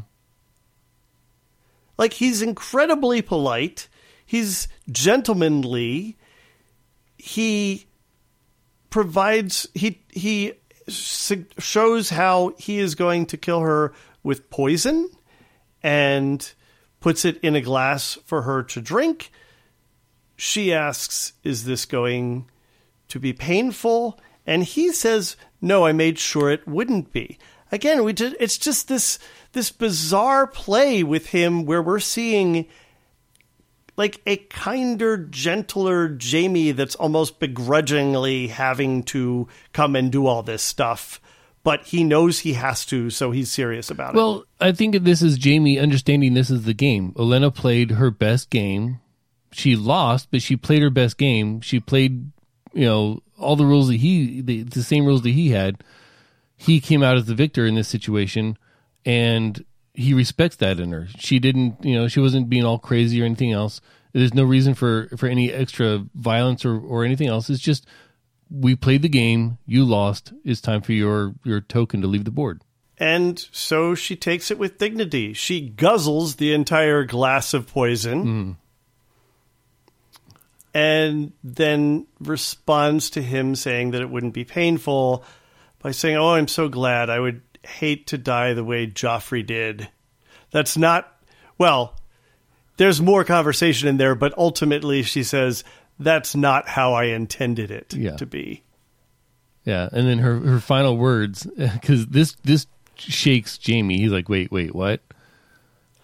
Like he's incredibly polite. He's gentlemanly. He provides he he shows how he is going to kill her with poison and puts it in a glass for her to drink. She asks, "Is this going to be painful?" And he says, "No, I made sure it wouldn't be." Again, we just, it's just this this bizarre play with him where we're seeing like a kinder, gentler Jaime that's almost begrudgingly having to come and do all this stuff, but he knows he has to, so he's serious about it. Well, I think this is Jaime understanding this is the game. Olenna played her best game. She lost, but she played her best game. She played, you know, all the rules that he, the, the same rules that he had. He came out as the victor in this situation, and he respects that in her. She didn't, you know, she wasn't being all crazy or anything else. There's no reason for for any extra violence or or anything else. It's just we played the game. You lost. It's time for your your token to leave the board. And so she takes it with dignity. She guzzles the entire glass of poison mm. and then responds to him saying that it wouldn't be painful by saying, Oh, I'm so glad. I would hate to die the way Joffrey did. That's not, well, there's more conversation in there, but ultimately she says, That's not how I intended it Yeah. to be. Yeah, and then her her final words because this this shakes Jaime. He's like, wait, wait, what?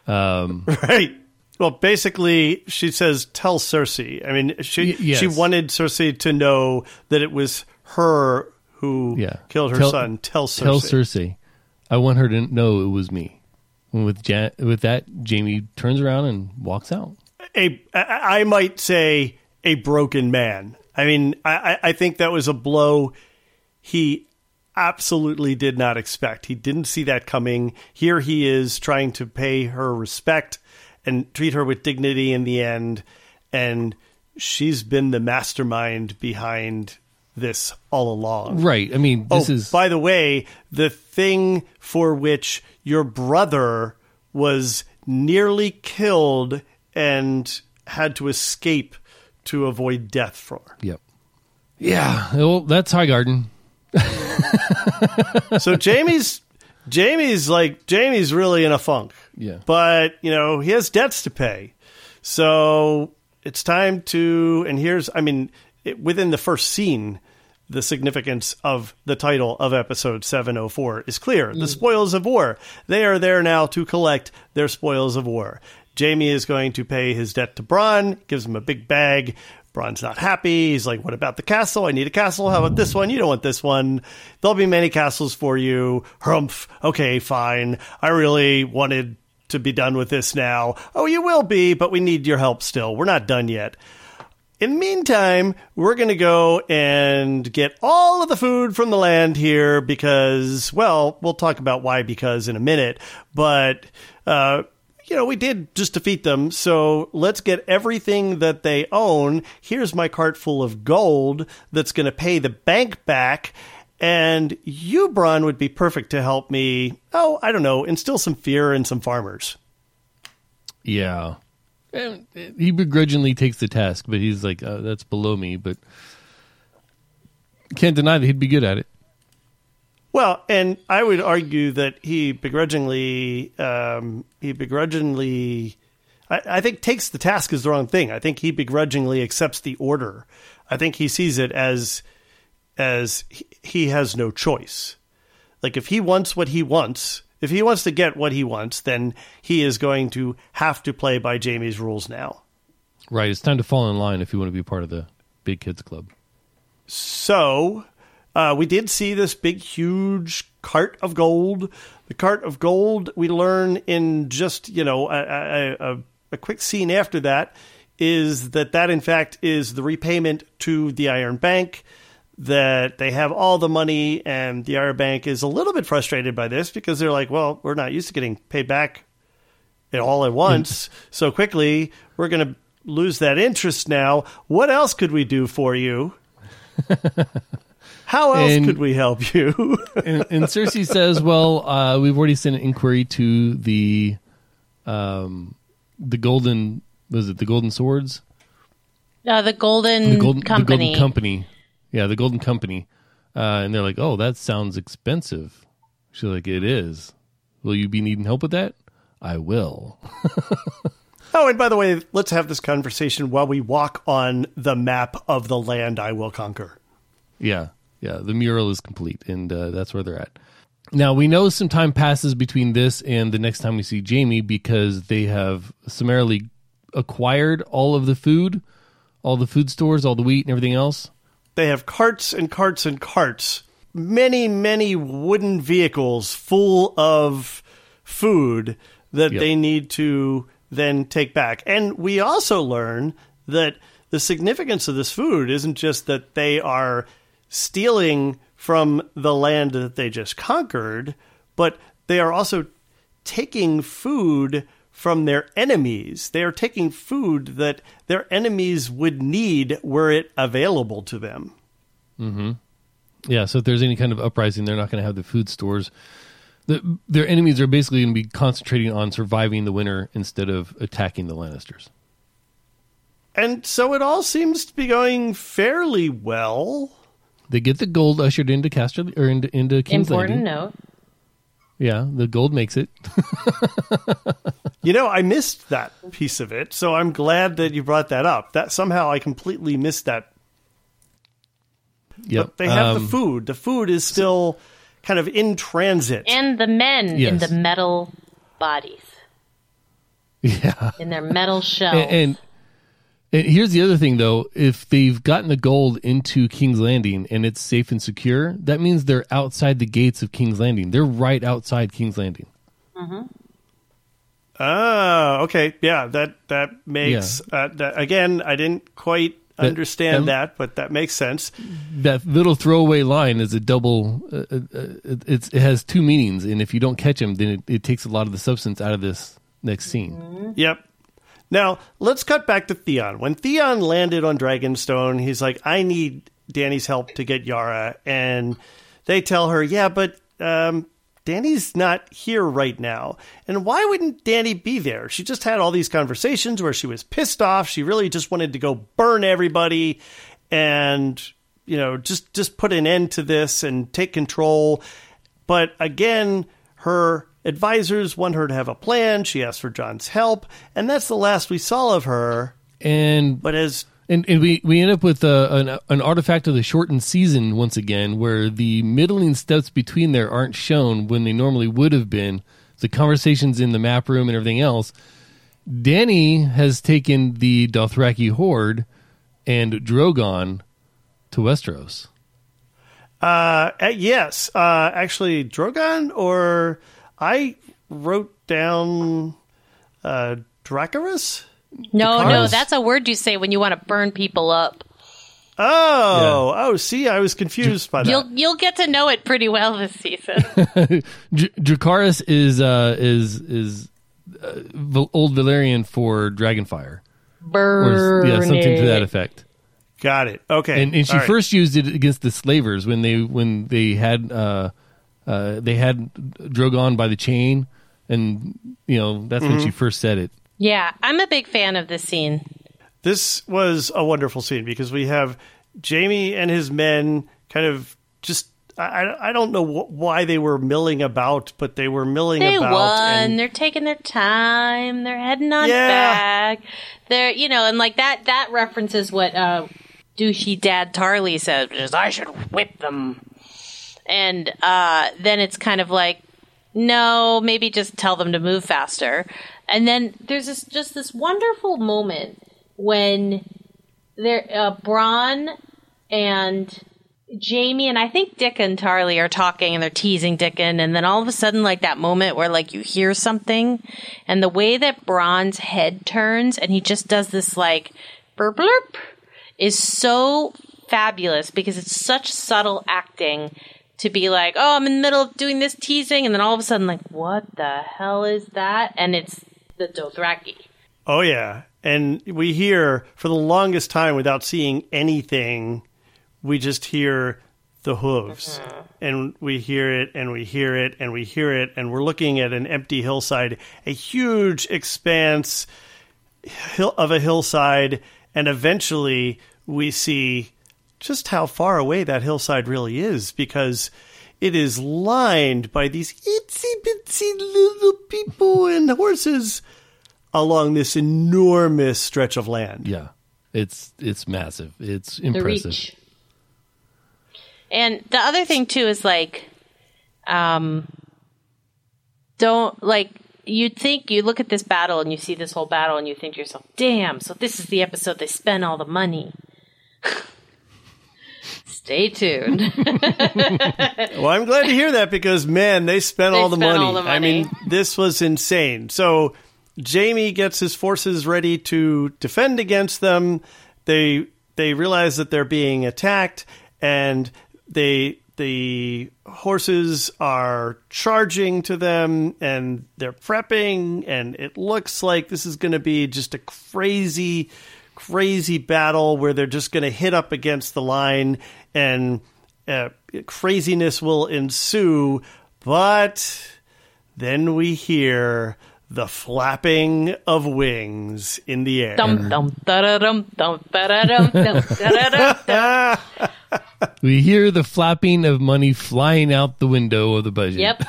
Um, Right. Well, basically, she says, "Tell Cersei." I mean, she Y- yes. she wanted Cersei to know that it was her who Yeah, killed her Tell- son. Tell Cersei. Tell Cersei. I want her to know it was me. And with ja- with that, Jaime turns around and walks out. a I I might say a broken man. I mean, I I think that was a blow he absolutely did not expect. He didn't see that coming. Here he is trying to pay her respect and treat her with dignity in the end, and she's been the mastermind behind this all along. Right. I mean, this oh, is by the way, the thing for which your brother was nearly killed and had to escape to avoid death for. yep. Yeah. Well, that's Highgarden. So Jaime's Jaime's like Jaime's really in a funk. Yeah. But, you know, he has debts to pay. So it's time to and here's I mean, it, within the first scene the significance of the title of episode 704 is clear. The mm. spoils of war. They are there now to collect their spoils of war. Jaime is going to pay his debt to Bronn, gives him a big bag. Bronn's not happy. He's like, What about the castle? I need a castle. How about this one? You don't want this one. There'll be many castles for you. Humph. Okay, fine. I really wanted to be done with this now. Oh, you will be, but we need your help still. We're not done yet. In the meantime, we're going to go and get all of the food from the land here because, well, we'll talk about why because in a minute. But, uh, you know, we did just defeat them. So let's get everything that they own. Here's my cart full of gold that's going to pay the bank back. And you, Bronn, would be perfect to help me. Oh, I don't know, instill some fear in some farmers. Yeah. And he begrudgingly takes the task, but he's like, uh, that's below me. But can't deny that he'd be good at it. Well, and I would argue that he begrudgingly, um, he begrudgingly, I, I think takes the task as the wrong thing. I think he begrudgingly accepts the order. I think he sees it as, as he, he has no choice. Like if he wants what he wants, if he wants to get what he wants, then he is going to have to play by Jaime's rules now. Right. It's time to fall in line if you want to be part of the big kids club. So uh, we did see this big, huge cart of gold. The cart of gold we learn in just you know a, a, a, a quick scene after that is that that in fact is the repayment to the Iron Bank. That they have all the money, and the Iron Bank is a little bit frustrated by this because they're like, "Well, we're not used to getting paid back it all at once so quickly. We're going to lose that interest now. What else could we do for you? How else And- could we help you? and, and Cersei says, "Well, uh, we've already sent an inquiry to the, um, the golden was it the golden swords, Uh, the Golden the golden Company. the golden company, yeah, the golden company." Uh, and they're like, "Oh, that sounds expensive." She's like, "It is. Will you be needing help with that?" I will. oh, and by the way, let's have this conversation while we walk on the map of the land I will conquer. Yeah, yeah. The mural is complete, and uh, that's where they're at. Now we know some time passes between this and the next time we see Jaime because they have summarily acquired all of the food, all the food stores, all the wheat, and everything else. They have carts and carts and carts, many, many wooden vehicles full of food that Yep. they need to then take back. And we also learn that the significance of this food isn't just that they are stealing from the land that they just conquered, but they are also taking food from their enemies. They are taking food that their enemies would need were it available to them. Mm-hmm. Yeah. So if there's any kind of uprising, they're not going to have the food stores. The, their enemies are basically going to be concentrating on surviving the winter instead of attacking the Lannisters. And so it all seems to be going fairly well. They get the gold ushered into Castor or into, into King's Important Landing. note. Yeah, the gold makes it. You know, I missed that piece of it, so I'm glad that you brought that up. That somehow I completely missed that. Yep. But they have Um, the food. The food is still kind of in transit. And the men in the metal bodies, Yeah. in their metal shells. And, and and here's the other thing though, if they've gotten the gold into King's Landing and it's safe and secure, that means they're outside the gates of King's Landing. They're right outside King's Landing. Mhm. Oh, okay. Yeah, that that makes uh, that, again. I didn't quite That- understand that- that, but that makes sense. That little throwaway line is a double. Uh, uh, uh, it, it's, it has two meanings, and if you don't catch them, then it, it takes a lot of the substance out of this next scene. Yep. Now let's cut back to Theon. When Theon landed on Dragonstone, he's like, "I need Dany's help to get Yara," and they tell her, "Yeah, but um, Dany's not here right now." And why wouldn't Dany be there? She just had all these conversations where she was pissed off. She really just wanted to go burn everybody, and you know, just just put an end to this and take control. But again, her advisors want her to have a plan. She asks for Jon's help, and that's the last we saw of her. And But as And, and we, we end up with uh an, an artifact of the shortened season once again, where the middling steps between there aren't shown when they normally would have been. The conversations in the map room and everything else. Dany has taken the Dothraki horde and Drogon to Westeros. uh, uh, yes, uh, actually, Drogon, or I wrote down uh, Dracarys. no, no, that's a word you say when you want to burn people up. Oh, oh, see, I was confused by that. You'll you'll get to know it pretty well this season. Dr- Dracarys is uh, is is uh, old Valyrian for Dragonfire, or yeah, something to that effect. Got it. Okay, and, and she All right. first used it against the slavers when they when they had uh, uh, they had Drogon by the chain, and you know that's when she first said it. Yeah, I'm a big fan of this scene. this was a wonderful scene because we have Jaime and his men kind of just. I, I don't know wh- why they were milling about, but they were milling They about. won. and- They're taking their time. They're heading on Yeah. back. They're you know, and like that that references what uh douchey dad Tarly said, which is I should whip them. And uh then it's kind of like no, maybe just tell them to move faster. And then there's this just this wonderful moment when there uh Bronn and Jaime and I think Dickon Tarly are talking and they're teasing Dickon, and then all of a sudden, like that moment where like you hear something, and the way that Bronn's head turns and he just does this like burp blurp is so fabulous because it's such subtle acting to be like, oh, I'm in the middle of doing this teasing, and then all of a sudden, like, what the hell is that? And it's the Dothraki. Oh yeah, and we hear for the longest time without seeing anything, we just hear the hooves, mm-hmm. and we hear it, and we hear it, and we hear it, and we're looking at an empty hillside, a huge expanse of a hillside, and eventually we see just how far away that hillside really is because it is lined by these itsy bitsy little people and horses along this enormous stretch of land. Yeah, it's it's massive. It's impressive. reach. And the other thing too is like, um, don't like you'd think you look at this battle and you see this whole battle and you think to yourself, "Damn!" So this is the episode they spent all the money. Stay tuned. Well, I'm glad to hear that because man, they spent, They all, the spent money. all the I mean, this was insane. So Jaime gets his forces ready to defend against them. They they realize that they're being attacked, and they the horses are charging to them, and they're prepping, and it looks like this is going to be just a crazy crazy battle where they're just going to hit up against the line and uh, craziness will ensue. But then we hear the flapping of wings in the air. dum dum da da dum dum da da dum dum da da dum. We hear the flapping of money flying out the window of the budget. Yep.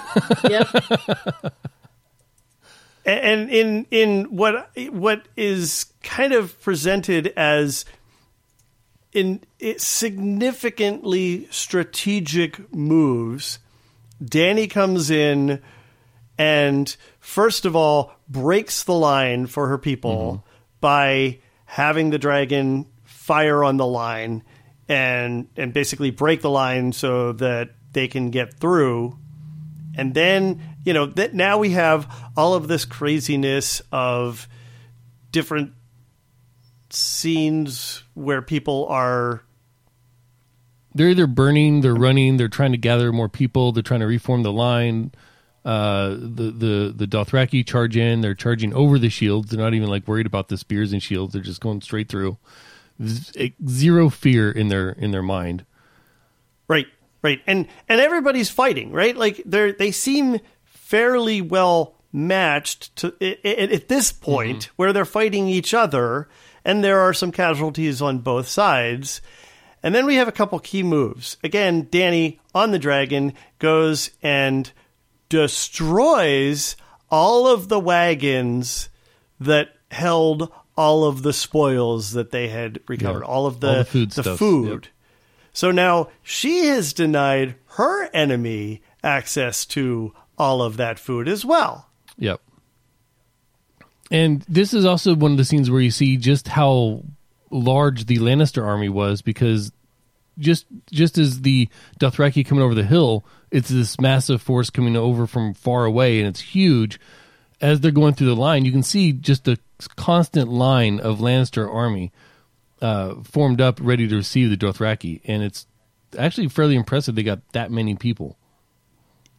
Yep. and in in what what is kind of presented as in significantly strategic moves Dany comes in and first of all breaks the line for her people mm-hmm. by having the dragon fire on the line and and basically break the line so that they can get through. And then you know that now we have all of this craziness of different scenes where people are They're either burning, they're running, they're trying to gather more people, they're trying to reform the line. Uh, the the the Dothraki charge in. They're charging over the shields. They're not even like worried about the spears and shields. They're just going straight through. Z- Zero fear in their in their mind. right right and and everybody's fighting right like they're they seem fairly well matched to at this point mm-hmm. where they're fighting each other and there are some casualties on both sides. And then we have a couple key moves. Again Dany on the dragon goes and destroys all of the wagons that held all of the spoils that they had recovered Yeah. all of the All the food the food. Yep. so now she has denied her enemy access to all of that food as well. Yep. And this is also one of the scenes where you see just how large the Lannister army was because just just as the Dothraki coming over the hill, it's this massive force coming over from far away and it's huge. As they're going through the line, you can see just a constant line of Lannister army uh, formed up, ready to receive the Dothraki, and it's actually fairly impressive. They got that many people.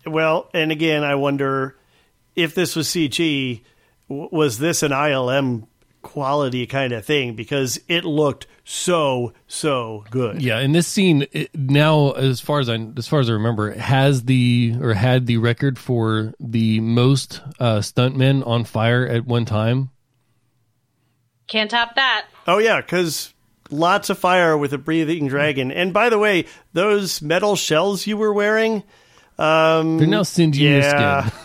Well, and again, I wonder if this was CG, was this an ILM quality kind of thing? Because it looked so, so good. Yeah, and this scene it, now, as far as I as far as I remember, has the or had the record for the most uh, stuntmen on fire at one time. Can't top that. Oh, yeah, because lots of fire with a breathing dragon. And by the way, those metal shells you were wearing, um, They're now singeing your yeah. skin.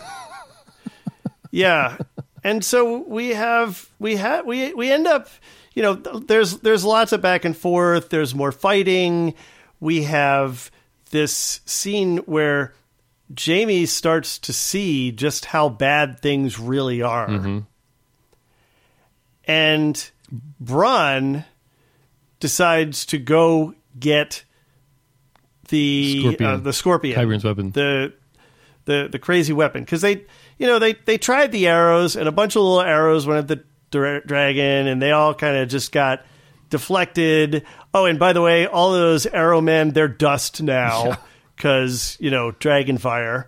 yeah. And so we have we have we we end up you know there's there's lots of back and forth. There's more fighting. We have this scene where Jaime starts to see just how bad things really are. And Bronn decides to go get the Scorpion. Uh, the scorpion, weapon. the the the crazy weapon because they you know they they tried the arrows and a bunch of little arrows went at the dra- dragon and they all kind of just got deflected. Oh, and by the way, all those arrow men they're dust now because you know dragon fire.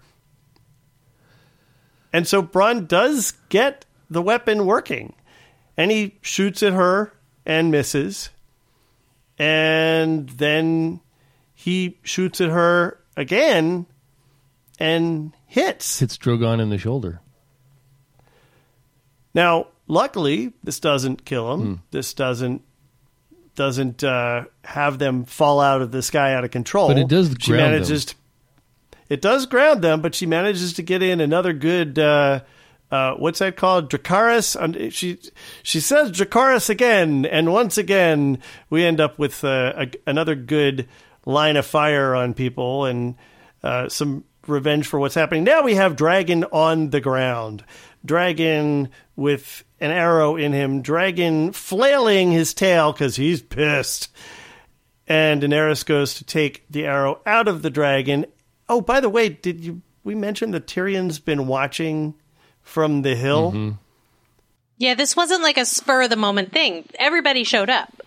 And so Bronn does get the weapon working, and he shoots at her and misses, and then he shoots at her again and hits. Hits Drogon in the shoulder. Now, luckily, this doesn't kill him. Hmm. This doesn't doesn't uh, have them fall out of the sky out of control. But it does She ground manages to. It does ground them, but she manages to get in another good. Uh, uh, what's that called? Dracarys. And She she says Dracarys again, and once again we end up with uh, a, another good line of fire on people and uh, some revenge for what's happening. Now we have Dragon on the ground. Dragon with an arrow in him. Dragon flailing his tail because he's pissed. And Daenerys goes to take the arrow out of the dragon. Oh, by the way, did you we mention that Tyrion's been watching from the hill? Yeah, this wasn't like a spur of the moment thing. Everybody showed up.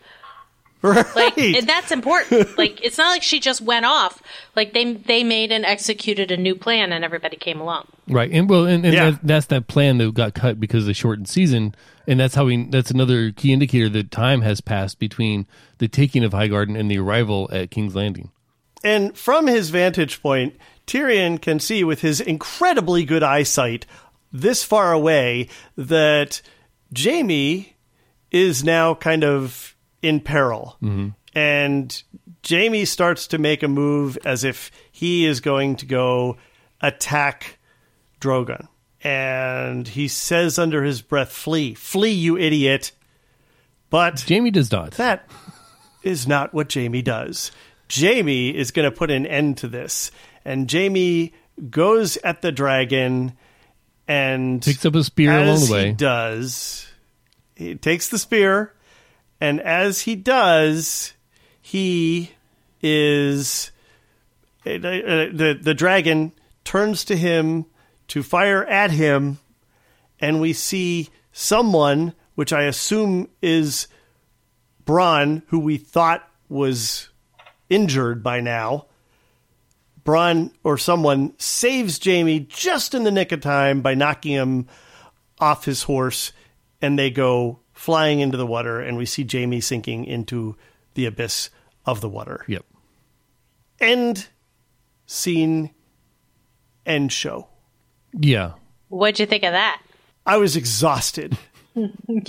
Right. Like and that's important. like it's not like she just went off. Like they they made and executed a new plan and everybody came along. Right, and well, and, and Yeah. that, that's that plan that got cut because of the shortened season, and that's how we. That's another key indicator that time has passed between the taking of Highgarden and the arrival at King's Landing. And from his vantage point, Tyrion can see with his incredibly good eyesight this far away that Jaime is now kind of in peril. Mm-hmm. And Jaime starts to make a move as if he is going to go attack Drogon. And he says under his breath, Flee, flee, you idiot. But Jaime does not. that is not what Jaime does. Jaime is going to put an end to this. And Jaime goes at the dragon and Picks up a spear along the way. he does, he takes the spear, and as he does, he is uh, uh, the the dragon turns to him to fire at him, and we see someone, which I assume is Bronn, who we thought was injured by now. Bronn or someone saves Jaime just in the nick of time by knocking him off his horse, and they go flying into the water, and we see Jaime sinking into the abyss of the water. Yep. End scene, end show. Yeah. What'd you think of that? I was exhausted.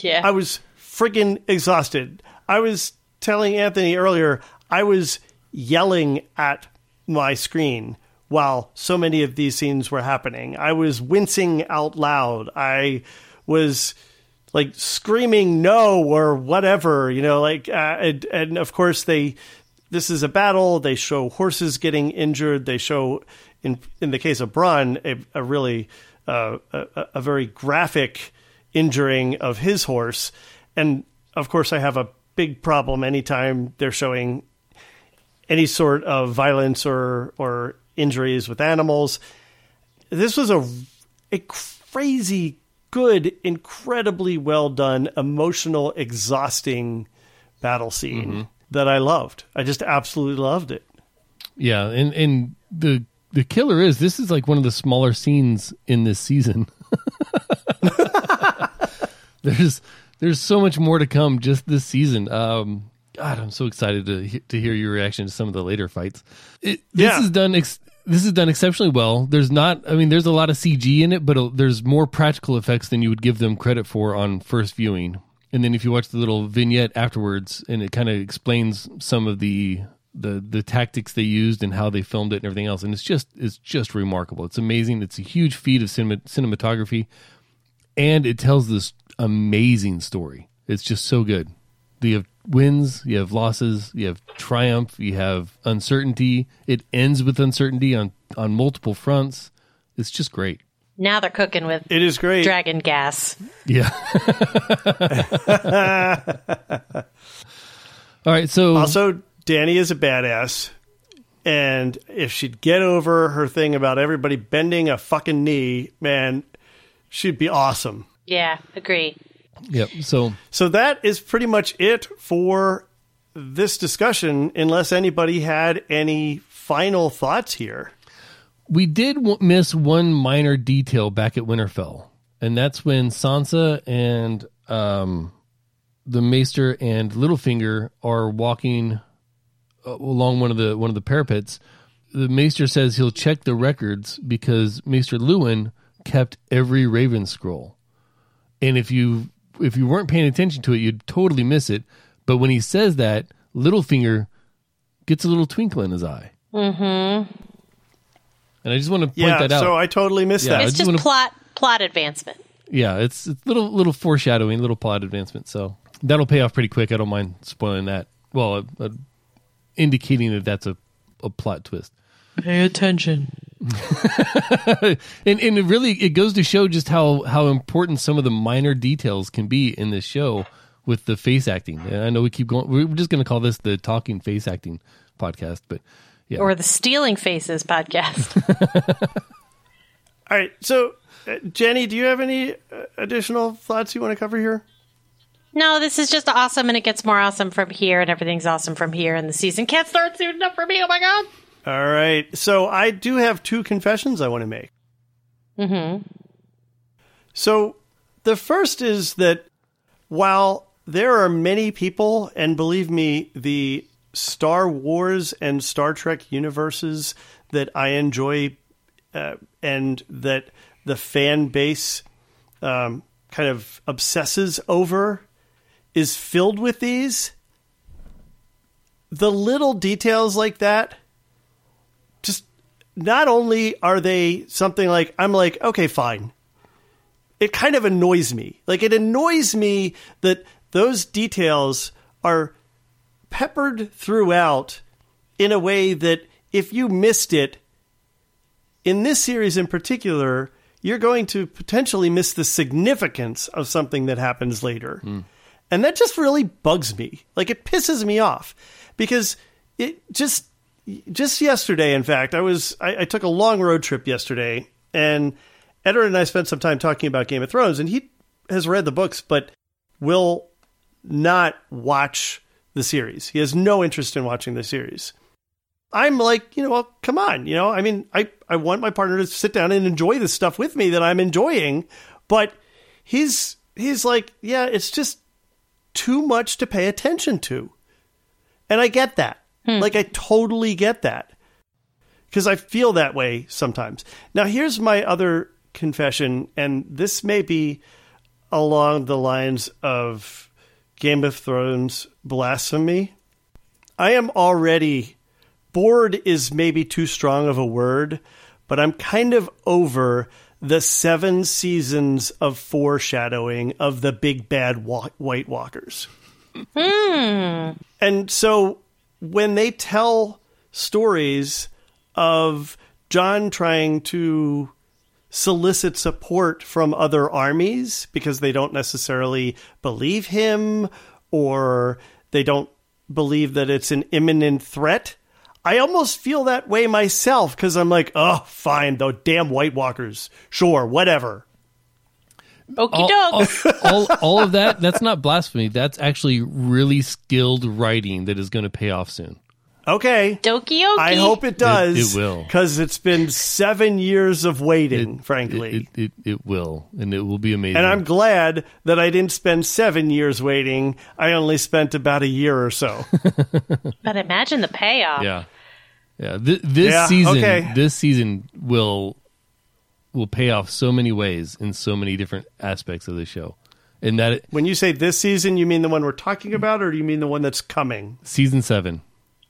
Yeah. I was friggin' exhausted. I was telling Anthony earlier, I was yelling at my screen while so many of these scenes were happening. I was wincing out loud. I was like screaming no or whatever, you know, like, uh, and, and of course they, this is a battle. They show horses getting injured. They show, in in the case of Bronn, a, a really uh, a, a very graphic injuring of his horse. And of course, I have a big problem anytime they're showing any sort of violence or or injuries with animals. This was a a crazy good, incredibly well done, emotional, exhausting battle scene that I loved. I just absolutely loved it. Yeah, and and the the killer is this is like one of the smaller scenes in this season. there's there's so much more to come just this season. Um, God, I'm so excited to to hear your reaction to some of the later fights. It, this Yeah. is done. Ex- this is done exceptionally well. There's not. I mean, there's a lot of CG in it, but there's more practical effects than you would give them credit for on first viewing. And then if you watch the little vignette afterwards, and it kind of explains some of the the the tactics they used and how they filmed it and everything else, and it's just it's just remarkable. It's amazing. It's a huge feat of cinema, cinematography, and it tells this amazing story. It's just so good. Have wins, you have losses, you have triumph, you have uncertainty. It ends with uncertainty on on multiple fronts. It's just great. now they're cooking with It is great. dragon gas. Yeah. All right, so Also, Dany is a badass. And if she'd get over her thing about everybody bending a fucking knee, man, she'd be awesome. Yeah, agree. Yep. So So that is pretty much it for this discussion, unless anybody had any final thoughts here. we did w- miss one minor detail back at Winterfell, and that's when Sansa and um, the Maester and Littlefinger are walking uh, along one of the one of the parapets. The Maester says he'll check the records because Maester Luwin kept every Raven scroll, and if you if you weren't paying attention to it, you'd totally miss it. But when he says that, Littlefinger gets a little twinkle in his eye. Mm-hmm. And I just want to point yeah, that out. so I totally missed Yeah, I that. It's just just wanna- plot plot advancement. yeah, it's it's little little foreshadowing, little plot advancement. So that'll pay off pretty quick. I don't mind spoiling that. Well, uh, uh, indicating that that's a, a plot twist. Pay attention. and and it really it goes to show just how how important some of the minor details can be in this show with the face acting. And I know we keep going. We're just going to call this the talking face acting podcast, but yeah, Or the Stealing Faces podcast. All right. So, uh, Jenny, do you have any uh, additional thoughts you want to cover here? no, this is just awesome and it gets more awesome from here and everything's awesome from here and the season can't start soon enough for me. Oh my god. All right. So, I do have two confessions I want to make. Mm-hmm. So, the first is that while there are many people, and believe me, the Star Wars and Star Trek universes that I enjoy uh, and that the fan base um, kind of obsesses over is filled with these, the little details like that not only are they something like I'm like okay fine it kind of annoys me. Like it annoys me that those details are peppered throughout in a way that if you missed it in this series in particular, you're going to potentially miss the significance of something that happens later. Hmm. And that just really bugs me. Like it pisses me off because it just just yesterday, in fact, I was I, I took a long road trip yesterday, and Edward and I spent some time talking about Game of Thrones, and he has read the books, but will not watch the series. He has no interest in watching the series. I'm like, you know, well, come on, you know, I mean, I, I want my partner to sit down and enjoy the stuff with me that I'm enjoying, but he's he's like, yeah, it's just too much to pay attention to. And I get that. Hmm. Like I totally get that. Cuz I feel that way sometimes. Now here's my other confession and this may be along the lines of Game of Thrones blasphemy. I am already bored is maybe too strong of a word, but I'm kind of over the seven seasons of foreshadowing of the big bad wa- White Walkers. Hmm. And so when they tell stories of Jon trying to solicit support from other armies because they don't necessarily believe him or they don't believe that it's an imminent threat. I almost feel that way myself because I'm like, oh, fine, though, damn White Walkers. Sure, whatever. Okie all, doke. all, all, all of that that's not blasphemy that's actually really skilled writing that is going to pay off soon Okay. Doki okie. I hope it does. it will. Because it's been seven years of waiting, It- frankly. it, it, it will and it will be amazing and I'm glad that I didn't spend seven years waiting. I only spent about a year or so. But imagine the payoff. yeah yeah Th- this Yeah, season okay. this season will will pay off so many ways in so many different aspects of the show and that when you say this season, you mean the one we're talking about, or do you mean the one that's coming? season 7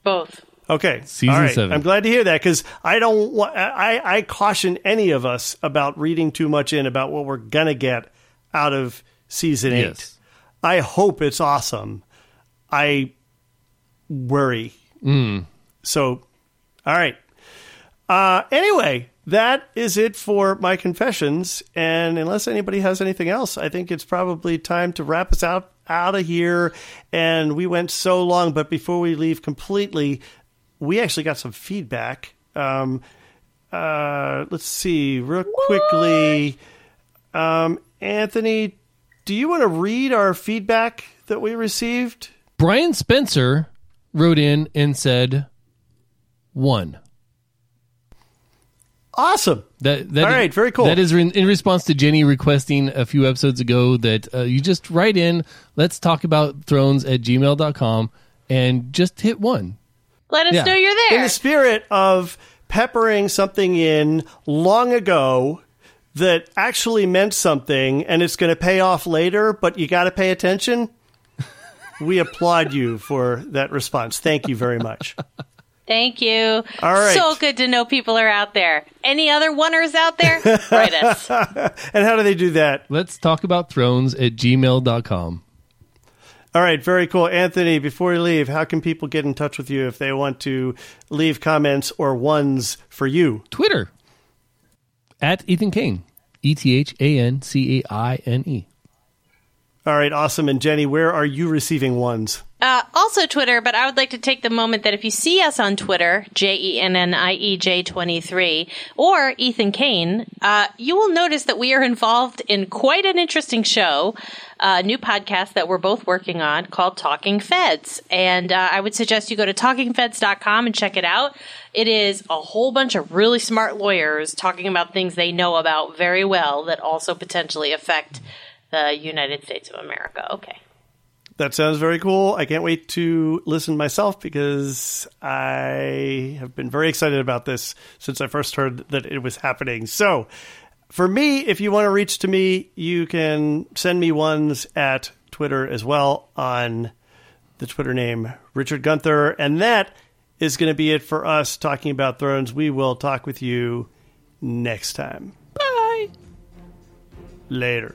Both. Okay, Season All right. seven. I'm glad to hear that because I don't. wa- I I caution any of us about reading too much in about what we're gonna get out of season eight. Yes. I hope it's awesome. I worry. So, all right. Uh, anyway, that is it for my confessions. And unless anybody has anything else, I think it's probably time to wrap us out out of here. And we went so long, but before we leave completely, we actually got some feedback. Um, uh, let's see, real quickly. Um, Anthony, do you want to read our feedback that we received? Brian Spencer wrote in and said one. Awesome. That, that All right, very cool. That is in, in response to Jenny requesting a few episodes ago that uh, you just write in, let's talk about thrones at gmail.com and just hit one. Let us Yeah. know you're there. In the spirit of peppering something in long ago that actually meant something and it's going to pay off later, but you got to pay attention. We applaud you for that response. Thank you very much. Thank you. All right. So good to know people are out there. Any other oneers out there? Write us. And how do they do that? Let's talk about thrones at gmail.com. All right, very cool. Anthony, before you leave, how can people get in touch with you if they want to leave comments or ones for you? Twitter at Ethan Caine. E T H A N C A I N E. All right, awesome. And Jenny, where are you receiving ones? Uh, also Twitter, but I would like to take the moment that if you see us on Twitter, J E N N I E J 23, or Ethan Caine, uh, you will notice that we are involved in quite an interesting show, a new podcast that we're both working on called Talking Feds. And uh, I would suggest you go to talkingfeds.com and check it out. It is a whole bunch of really smart lawyers talking about things they know about very well that also potentially affect the United States of America. Okay. That sounds very cool. I can't wait to listen myself because I have been very excited about this since I first heard that it was happening. So, for me, if you want to reach to me, you can send me ones at Twitter as well on the Twitter name Richard Gunther. And that is going to be it for us talking about Thrones. We will talk with you next time. Bye. Later.